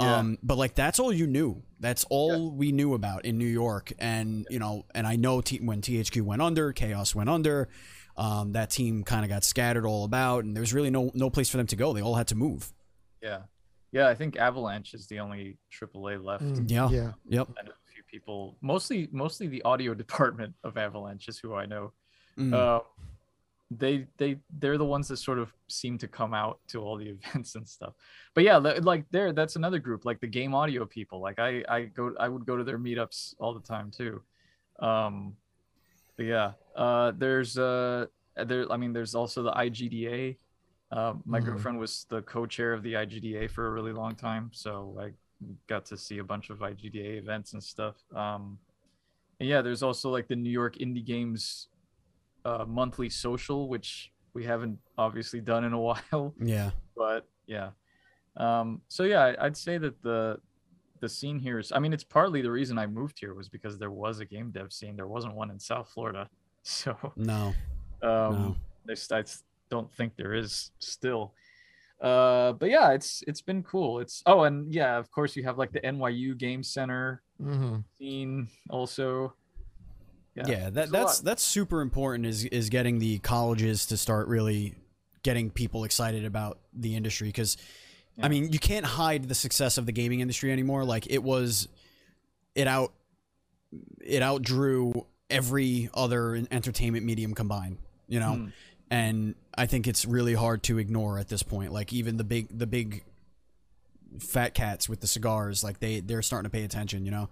Yeah. Um, but like that's all you knew. That's all we knew about in New York. And you know, and I know T- when THQ went under, Chaos went under. Um, that team kind of got scattered all about, and there was really no no place for them to go. They all had to move. yeah, yeah. I think Avalanche is the only AAA left. Mm. Yeah. Yeah. Yep. I know a few people, mostly mostly the audio [laughs] department of Avalanche is who I know. Mm. Uh, they they they're the ones that sort of seem to come out to all the [laughs] events and stuff. But yeah, like there, that's another group, like the game audio people. Like I I go I would go to their meetups all the time too. Um, but yeah, uh, there's uh there I mean there's also the IGDA. Uh, my Mhm. girlfriend was the co-chair of the IGDA for a really long time, so I got to see a bunch of IGDA events and stuff. Um, and yeah, there's also like the New York Indie Games uh, monthly social, which we haven't obviously done in a [laughs] while, yeah. but yeah. Um, so yeah, I'd say that the the scene here is. I mean, it's partly the reason I moved here was because there was a game dev scene. There wasn't one in South Florida, [laughs] so No. um, No. there's, I s- don't think there is still. Uh, but yeah, it's it's been cool. It's oh, and yeah, of course you have like the NYU Game Center hmm scene also. Yeah, Yeah, that, that's that's super important. Is is getting the colleges to start really getting people excited about the industry because, Yeah. I mean, you can't hide the success of the gaming industry anymore. Like it was, it out, it outdrew every other entertainment medium combined. You know, Mm. and I think it's really hard to ignore at this point. Like even the big the big fat cats with the cigars, like they they're starting to pay attention. You know,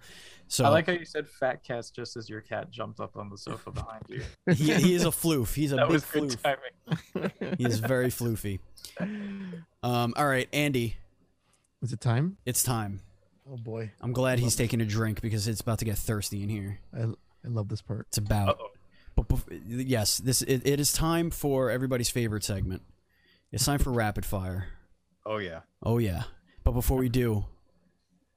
so I like how you said fat cats just as your cat jumped up on the sofa behind you. [laughs] he, he is a floof. He's a that big was good floof. timing. He is very floofy. Um, all right, Andy, Is it time? it's time. Oh boy, I'm glad he's taking a drink because it's about to get thirsty in here. I I love this part. It's about. Uh-oh. But bef- yes, this it, it is time for everybody's favorite segment. It's time for rapid fire. Oh yeah. Oh yeah. But before we do,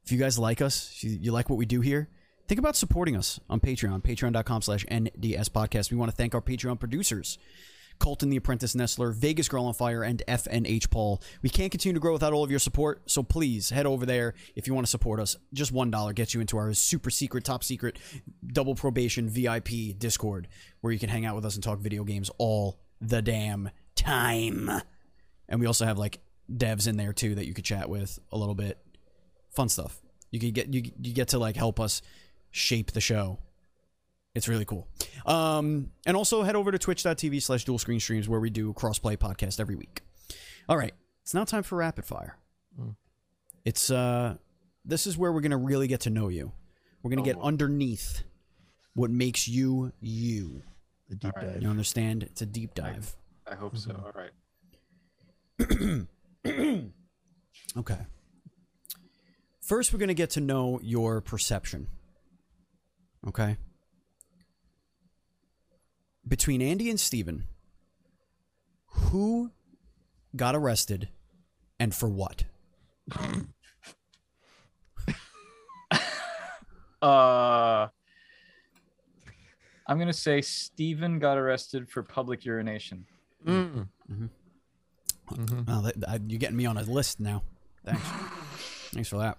if you guys like us, you, like what we do here, think about supporting us on Patreon, patreon.com slash NDS podcast. We want to thank our Patreon producers. Colton the Apprentice Nestler, Vegas Girl on Fire, and FNH Paul. We can't continue to grow without all of your support, so please head over there if you want to support us. Just $1 gets you into our super secret, top secret, double probation VIP Discord, where you can hang out with us and talk video games all the damn time. And we also have like devs in there too that you could chat with a little bit. Fun stuff. You could get you you get to like help us shape the show. It's really cool. Um, and also head over to twitch.tv slash duel screen streams where we do crossplay podcast every week. All right. It's now time for rapid fire. Mm. It's uh this is where we're gonna really get to know you. We're gonna get Oh. underneath what makes you you. The deep All right. dive. You understand? It's a deep dive. I hope so. Mm-hmm. All right. [clears throat] [clears throat] Okay. First, we're going to get to know your perception. Okay. Between Andy and Steven, who got arrested and for what? [laughs] Uh, I'm gonna say Steven got arrested for public urination. Mm. Mhm. That, that- you're getting me on a list now. Thanks. [laughs] Thanks for that.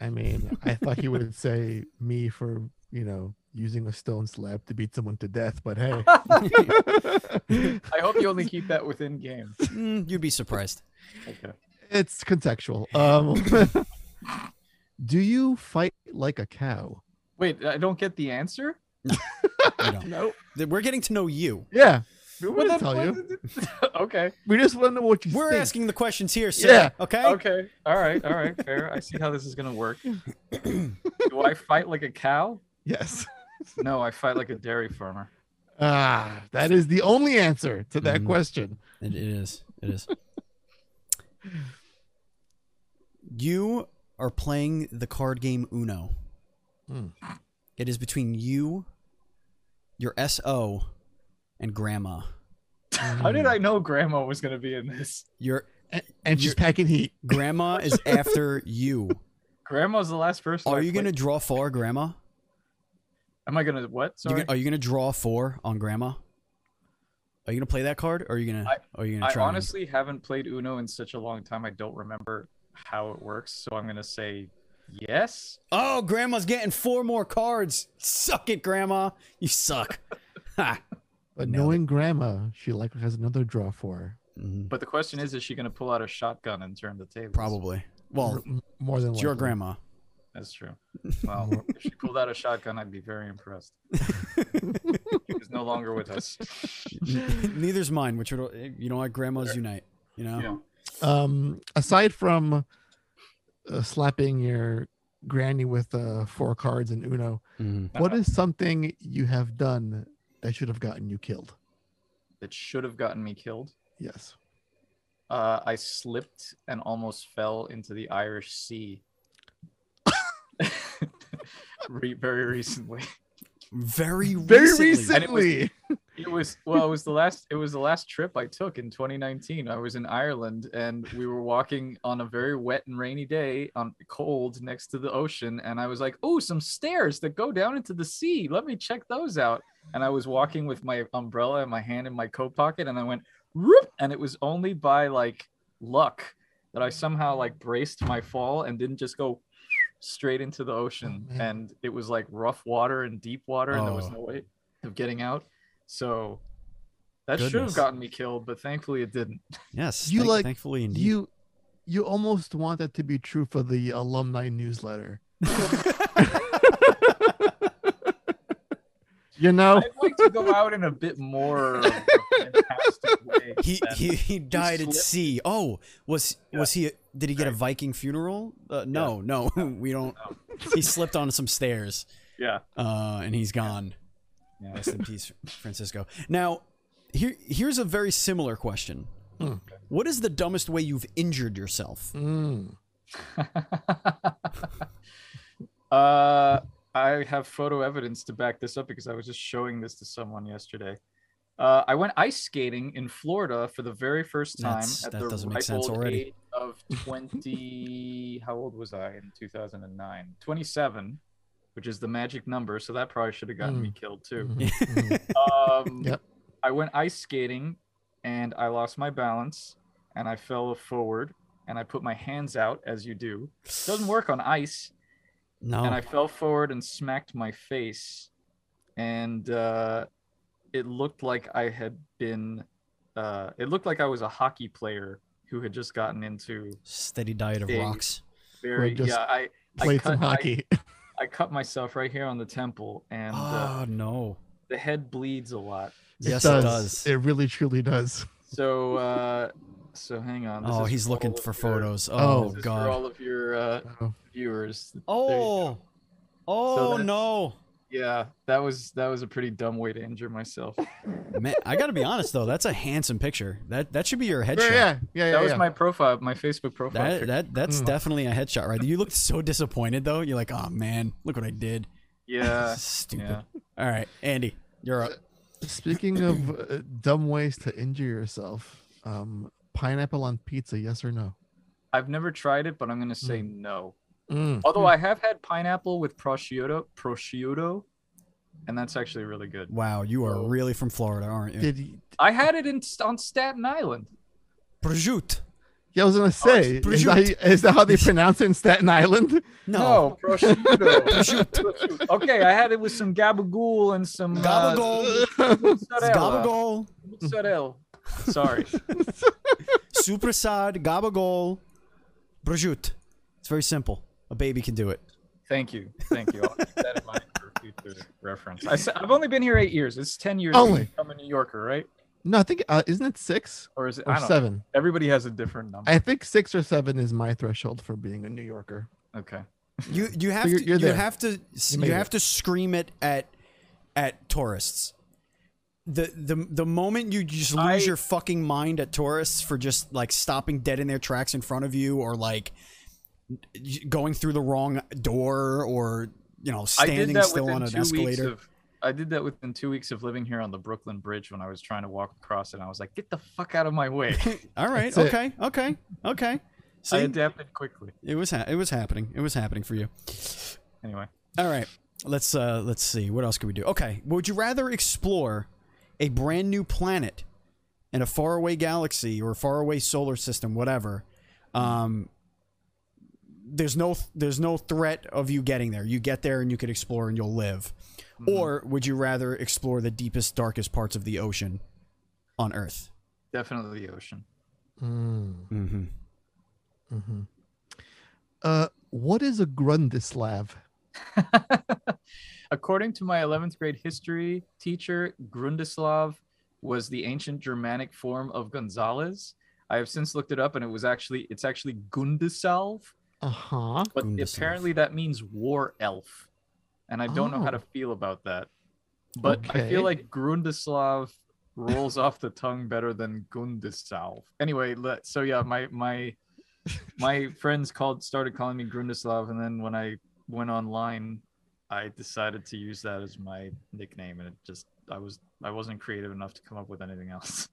I mean, I thought he would say me for you know using a stone slab to beat someone to death, but hey, [laughs] I hope you only keep that within game. Mm, you'd be surprised. Okay. it's contextual. Um, [laughs] do you fight like a cow? Wait, I don't get the answer. You don't. No. We're getting to know you. Yeah, we What want the- to tell what you. the- [laughs] okay. We just want to know what you We're think. asking the questions here, sir. Yeah. Okay. Okay. All right. All right. Fair. I see how this is gonna work. [coughs] Do I fight like a cow? Yes. No, I fight like a dairy farmer. Ah, that is the only answer to that Mhm. question. It, it is. It is. you are playing the card game Uno. Hmm. It is between you, your SO, and Grandma. How did I know Grandma was gonna be in this? Your And, and she's You're- packing heat. [laughs] Grandma is after you. Grandma's the last person. Are I you gonna draw four, Grandma? Am I gonna what? You Sorry. gonna- are you gonna draw four on Grandma? Are you gonna play that card? Or are you gonna? I- are you gonna I try? and- honestly haven't played Uno in such a long time. I don't remember how it works, so I'm gonna say yes. Oh, Grandma's getting four more cards. Suck it, Grandma. You suck. Ha. But Nailed it. knowing grandma, she likely has another draw for her. Mhm. But the question is, is she gonna pull out a shotgun and turn the table? Probably. Well, M- more than it's your grandma. That's true. [laughs] Well, if she pulled out a shotgun, I'd be very impressed. [laughs] She's no longer with us. Neither's mine. Which would, you know what? Grandmas unite. You know. Yeah. Um, aside from uh, slapping your granny with uh, four cards in Uno, Mhm. what is something you have done that should have gotten you killed? That should have gotten me killed. Yes. Uh, I slipped and almost fell into the Irish Sea. [laughs] [laughs] Re- very recently. Very Very recently. And it was- recently. It was well, it was the last it was the last trip I took in 2019. I was in Ireland and we were walking on a very wet and rainy day on cold next to the ocean and I was like, "Oh, some stairs that go down into the sea. Let me check those out." And I was walking with my umbrella and my hand in my coat pocket and I went Whoop! and it was only by like luck that I somehow like braced my fall and didn't just go straight into the ocean oh, man. and it was like rough water and deep water and there was Oh. no way of getting out. So that should have gotten me killed, but thankfully it didn't. [laughs] Yes. You thank- like- Thankfully, indeed. You you almost want that to be true for the alumni newsletter. [laughs] you know? I'd like to go out in a bit more fantastic way. he he he died at sea. Oh, was Yeah. was he? Did he get a Viking funeral? Uh, no, no, [laughs] we don't. No. He slipped on some stairs, yeah. uh, and he's gone. yeah. Rest in peace, Francisco. Now, here here's a very similar question. Hmm. What is the dumbest way you've injured yourself? Mm. [laughs] uh, I have photo evidence to back this up because I was just showing this to someone yesterday. Uh, I went ice skating in Florida for the very first time That's- at that the doesn't make ripe sense old already. age of 20. how old was I in 2009? 27, which is the magic number. So that probably should have gotten me killed too. Mhm, mhm. [laughs] Um, [laughs] Yep. I went ice skating and I lost my balance and I fell forward and I put my hands out as you do. doesn't work on ice. No. And I fell forward and smacked my face. And uh, it looked like I had been, uh, it looked like I was a hockey player who had just gotten into Steady diet of rocks. very, just yeah, I, I Played some cut- I- hockey. I [laughs] cut myself right here on the temple and uh, Oh no. the head bleeds a lot. Yes, it does. It really truly does. So, uh, so hang on. This Oh, is he's for looking for your- photos. Oh, Oh, This is for god. all of your uh, Oh. viewers. There you Oh. go. Oh that's- no. Yeah, that was that was a pretty dumb way to injure myself. Man, I got to be honest though. That's a handsome picture. That that should be your headshot. Yeah, yeah, yeah. That yeah, was my profile, my Facebook profile. That picture. that that's Mm. definitely a headshot, right? You looked so disappointed though. You're like, oh man, look what I did. yeah, [laughs] Stupid. yeah. All right, Andy, you're up. Speaking of uh, dumb ways to injure yourself, um, pineapple on pizza, yes or no? I've never tried it, but I'm gonna say no. Mm. Although I have had pineapple with prosciutto, prosciutto, and that's actually really good. Wow, you are Oh. really from Florida, aren't you? Did you, I had it in on Staten Island. Prosciutto. yeah, I was gonna say, is that, is that how they pronounce it in Staten Island? [laughs] No. [laughs] prosciutto. okay, I had it with some gabagool and some uh, Gabagool. mozzarella. Gabagool. Mozzarella. Sorry. [laughs] Soppressata. Gabagool. Prosciutto. It's very simple. A baby can do it. Thank you. Thank you. I'll keep that in mind for future reference. I, have only been here eight years. It's 10 years Only. since I'm a New Yorker, right? No, I think uh, isn't it six Or is it or I don't know. seven? Everybody has a different number. I think six or seven is my threshold for being a New Yorker. okay. You [laughs] you have you're- to you're you there. have to You you, have it. to scream it at at tourists. The the the moment you just lose I- your fucking mind at tourists for just like stopping dead in their tracks in front of you or like going through the wrong door or you know standing still on an escalator. of I did that within two weeks of living here on the Brooklyn Bridge when I was trying to walk across it. I was like, get the fuck out of my way. [laughs] All right, That's it. okay, okay, okay. I See, adapted quickly. it was ha- it was happening. It was happening for you. Anyway. All right. Let's uh let's see. What else can we do? Okay. Would you rather explore a brand new planet in a faraway galaxy or a faraway solar system, whatever? Um there's no there's no threat of you getting there. You get there and you can explore and you'll live. Or would you rather explore the deepest darkest parts of the ocean on Earth? Definitely the ocean. Mm, Mhm. hmm Uh, what is a Grundislav? [laughs] According to my 11th grade history teacher, Grundislav was the ancient Germanic form of González. I have since looked it up and it was actually it's actually Gundisalv, Uh huh. but Gundislav. apparently that means war elf. And I don't know how to Oh. feel about that. But I feel like Grundislav rolls off the tongue better than Gundisalv. Anyway, let so yeah, my my [laughs] my friends called started calling me Grundislav, and then when I went online, I decided to use that as my nickname, and it just I was I wasn't creative enough to come up with anything else.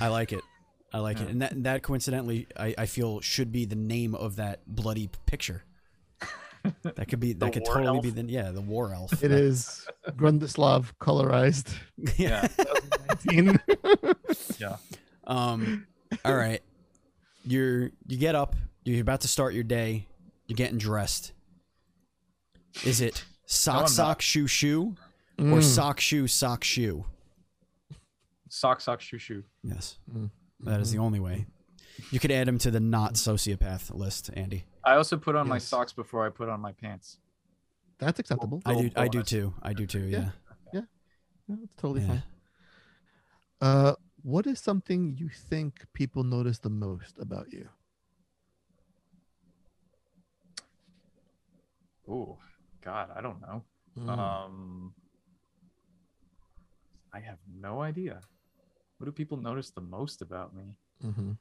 I like it. [laughs] I like it. And that that coincidentally I, I feel should be the name of that bloody picture. [laughs] That could be that could war totally be the yeah, the war elf. It is Grundislav colorized. [laughs] yeah. 19. [laughs] Um all right. You're you get up, you're about to start your day, you're getting dressed. Is it sock I'm sock shoe shoe or Mm. sock shoe sock shoe? Sock sock shoo shoo. Yes. Mm. That is the only way. You could add him to the not sociopath list, Andy. I also put on my socks before I put on my pants. That's acceptable. I do Little I do too. I do too, yeah. Yeah. Yeah, that's totally Yeah. fine. Uh, what is something you think people notice the most about you? Oh, God, I don't know. Mm. Um, I have no idea. What do people notice the most about me? Mhm.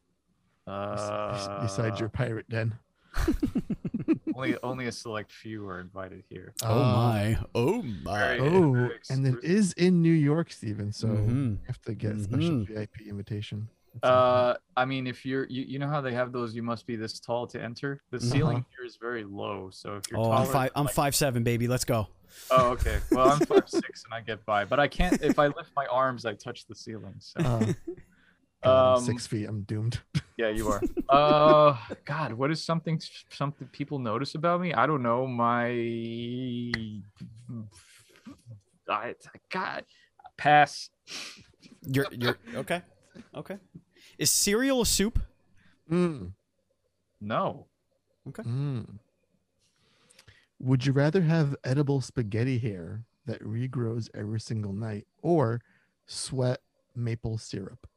Uh, Besides your pirate den. [laughs] only only a select few are invited here. Oh Uh, my. Oh my. Very- Oh, very and it is in New York, Stephen. So Mhm. you have to get a special. VIP invitation. at some point. Uh, I mean, if you're, you, you know how they have those, you must be this tall to enter. The ceiling here is very low, so if you're Oh, taller, I'm five. I'm like- five seven, baby. Let's go. Oh, okay. Well, I'm five six and I get by, but I can't. If I lift my arms, I touch the ceiling. So Uh, God, Um, six feet. I'm doomed. yeah, you are. [laughs] Uh, God, what is something something people notice about me? I don't know. My, I, God, pass. You're you're okay. Okay. Is cereal a soup? Mm, No. mm. Would you rather have edible spaghetti hair that regrows every single night or sweat maple syrup?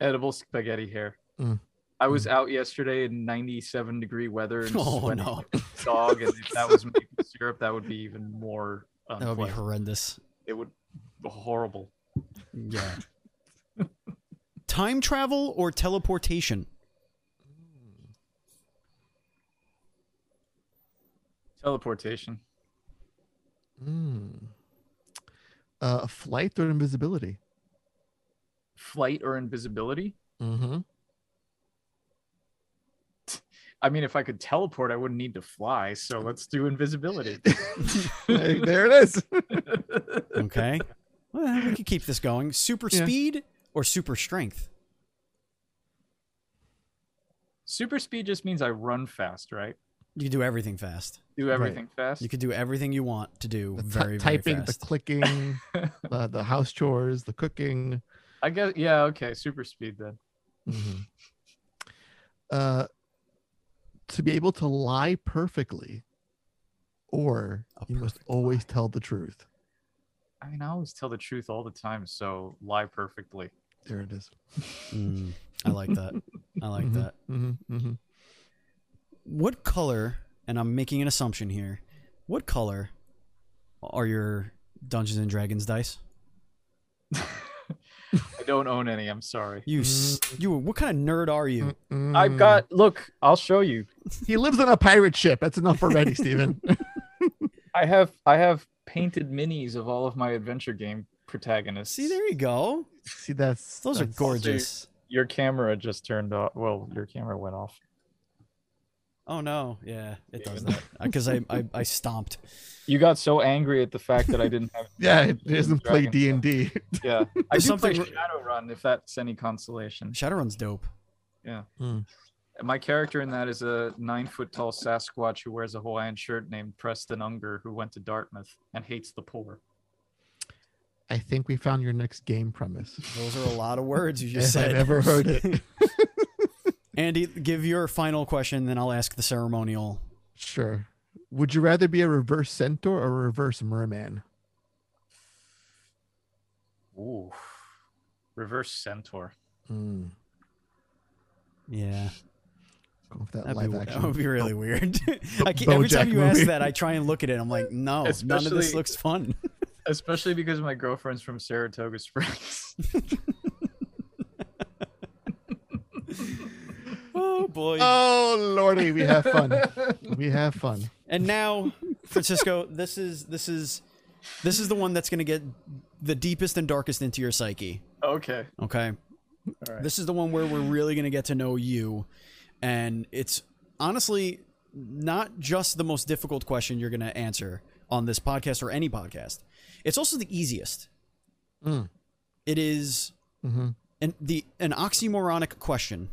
Edible spaghetti hair. Mm. I was out yesterday in 97 degree weather and [laughs] Oh sweating no, like a dog, and if that was [laughs] maple syrup, that would be even more. that would be horrendous. It would be horrible. Yeah. [laughs] Time travel or teleportation? Teleportation. Mm. Uh, flight or invisibility? Flight or invisibility? Mm-hmm. I mean, if I could teleport, I wouldn't need to fly. So let's do invisibility. [laughs] Hey, there it is. [laughs] Okay. Well, we can keep this going. Super Yeah. speed or super strength? Super speed just means I run fast, right? You can do everything fast. Do Right. everything fast. You could do everything you want to do The ty- very, very typing, the clicking, [laughs] the, the house chores, the cooking. I guess. Yeah. Okay. Super speed then. Mhm. Uh, to be able to lie perfectly, or A you must always lie. tell the truth. I mean, I always tell the truth all the time, so lie perfectly. There it is. Mm, I like that. I like Mhm, that. mhm, mhm. What color, and I'm making an assumption here, what color are your Dungeons and Dragons dice? [laughs] I don't own any. I'm sorry. You, you, what kind of nerd are you? I've got. Look, I'll show you. He lives on a pirate ship. That's enough already, Steven. [laughs] [laughs] I have. I have painted minis of all of my adventure game protagonists. See, there you go. See, that's Those are that's- gorgeous. Your camera just turned off. Well, your camera went off. Oh no, yeah, it does Even- that because [laughs] uh, I, I I stomped. You got so angry at the fact that I didn't have. [laughs] Yeah, it doesn't play D and D. Yeah, [laughs] I There's do play Shadowrun if that's any consolation. Shadowrun's dope. Yeah. Hmm. My character in that is a nine foot tall Sasquatch who wears a Hawaiian shirt named Preston Unger, who went to Dartmouth and hates the poor. I think we found your next game premise. Those are a lot of words you If just said. I've ever heard it. Andy, give your final question, then I'll ask the ceremonial. Sure. Would you rather be a reverse centaur or a reverse merman? Ooh, reverse centaur. Mm, Yeah, go with that that'd live be, action. that would be really weird. [laughs] [laughs] I can't, every time BoJack you ask that, I try and look at it. I'm like, no, none of this looks fun. [laughs] Especially because my girlfriend's from Saratoga Springs. oh boy. Oh lordy, we have fun. [laughs] we have fun. And now, Francisco, this is this is this is the one that's going to get the deepest and darkest into your psyche. okay. Okay. All right. This is the one where we're really going to get to know you. And it's honestly not just the most difficult question you're going to answer on this podcast or any podcast. It's also the easiest. Mm. It is hmm an the an oxymoronic question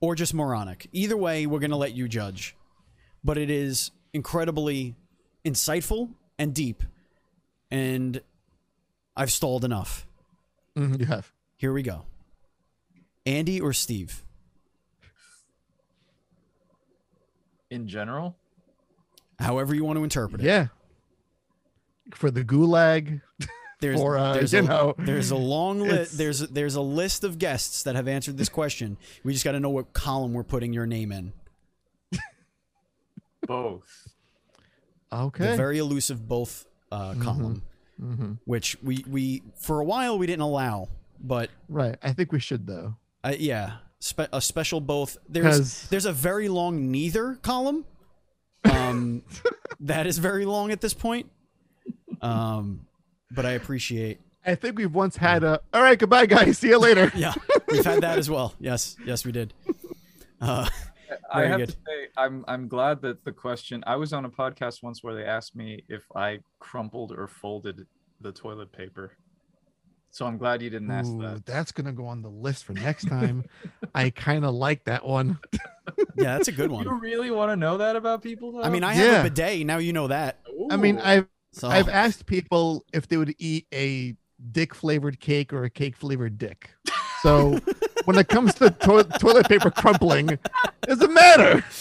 or just moronic. Either way, we're going to let you judge. But it is incredibly insightful and deep. And I've stalled enough. hmm You have. Here we go. Andy or Steve? In general, However you want to interpret it. Yeah. For the gulag, [laughs] There's, or uh, there's you a, know, there's a long [laughs] list. There's there's a list of guests that have answered this question. We just got to know what column we're putting your name in. [laughs] both. okay. The very elusive both uh, column, hmm which we we for a while we didn't allow, but Right. I think we should though. uh, yeah, spe- a special both. There's 'Cause- there's a very long neither column. [laughs] Um, that is very long at this point. Um, but I appreciate. I think we've once had a. All right, goodbye, guys. See you later. [laughs] Yeah, we've had that as well. Yes, yes, we did. Uh, I have good. to say, I'm I'm glad that the question. I was on a podcast once where they asked me if I crumpled or folded the toilet paper. So I'm glad you didn't ask Ooh, that. that's gonna go on the list for next time. I kind of like that one. yeah, that's a good [laughs] one. You really want to know that about people? Though? I mean, I have Yeah. a bidet. Now you know that. I mean, I've So I've asked people if they would eat a dick flavored cake or a cake flavored dick. So [laughs] when it comes to to- toilet paper crumpling, doesn't matter. [laughs]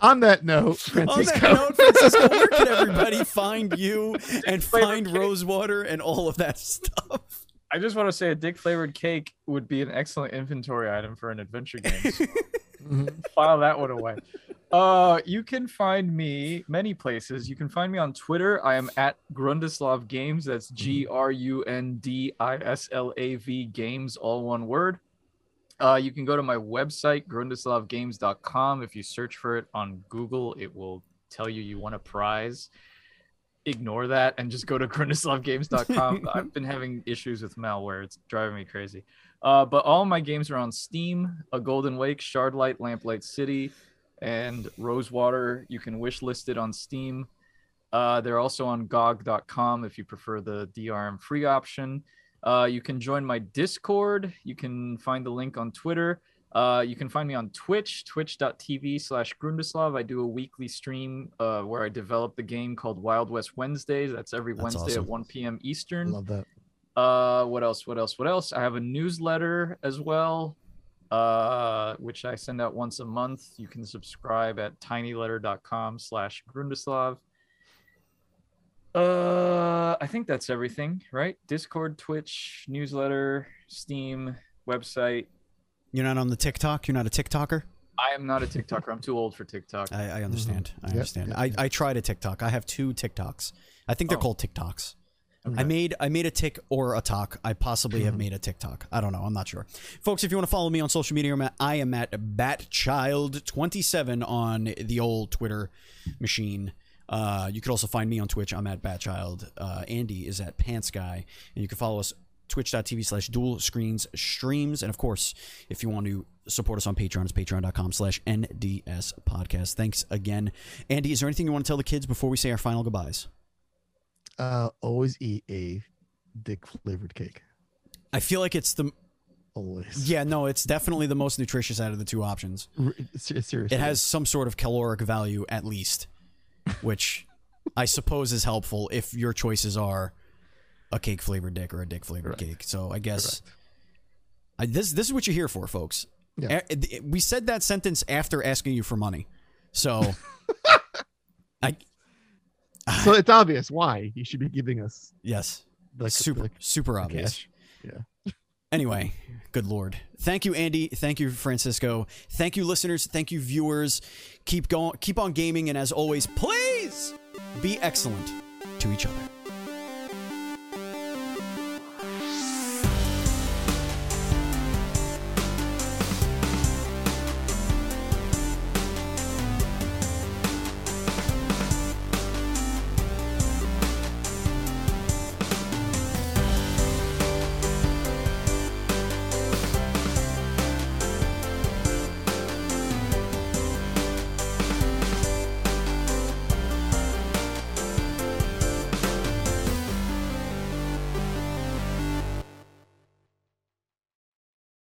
On that note, On that note, Francisco, where can [laughs] everybody find you and find Rosewater and all of that stuff? I just want to say a dick flavored cake would be an excellent inventory item for an adventure game. So. [laughs] file that one away. Uh, you can find me many places. You can find me on Twitter. I am at Grundislav Games. That's G R U N D I S L A V Games, all one word. Uh, you can go to my website, grundislavgames.com. If you search for it on Google, it will tell you you won a prize. ignore that and just go to [laughs] grundislavgames.com. I've been having issues with malware. It's driving me crazy. Uh, but all my games are on Steam, A Golden Wake, Shardlight, Lamplight City, and Rosewater. You can wish list it on Steam. Uh, they're also on GOG.com if you prefer the DRM free option. Uh, you can join my Discord. You can find the link on Twitter. Uh, you can find me on Twitch, twitch.tv slash Grundislav. I do a weekly stream uh, where I develop the game called Wild West Wednesdays. That's every That's Wednesday awesome. at 1 p.m. Eastern. Love that. Uh, what else? What else? What else? I have a newsletter as well, uh, which I send out once a month. You can subscribe at tinyletter.com slash Grundislav. Uh, I think that's everything, right? Discord, Twitch, newsletter, Steam, website. You're not on the TikTok. You're not a TikToker. I am not a TikToker. I'm too old for TikTok. I, I understand. I understand. yep, I. I tried a TikTok. I have two TikToks. I think they're Oh. called TikToks. I made I made a tick or a talk. I possibly have made a TikTok. I don't know. I'm not sure. Folks, if you want to follow me on social media, I'm at, I am at Batchild27 on the old Twitter machine. Uh, you could also find me on Twitch. I'm at Batchild. Uh, Andy is at Pants Guy, and you can follow us twitch.tv slash duel screens streams. And of course, if you want to support us on Patreon, it's patreon.com slash NDS podcast. Thanks again. Andy, is there anything you want to tell the kids before we say our final goodbyes? Uh, always eat a dick flavored cake. I feel like it's the Always. Yeah, no, it's definitely the most nutritious out of the two options. R- seriously. It has some sort of caloric value at least, which I suppose is helpful if your choices are a cake flavored dick or a dick flavored Correct. cake. So I guess I, this this is what you're here for, folks. Yeah. A- we said that sentence after asking you for money, so [laughs] I [laughs] So it's obvious why he should be giving us yes, like super the super obvious. cash. [laughs] Anyway, good lord. Thank you, Andy. Thank you, Francisco. Thank you, listeners. Thank you, viewers. Keep going keep on gaming, and as always, please be excellent to each other.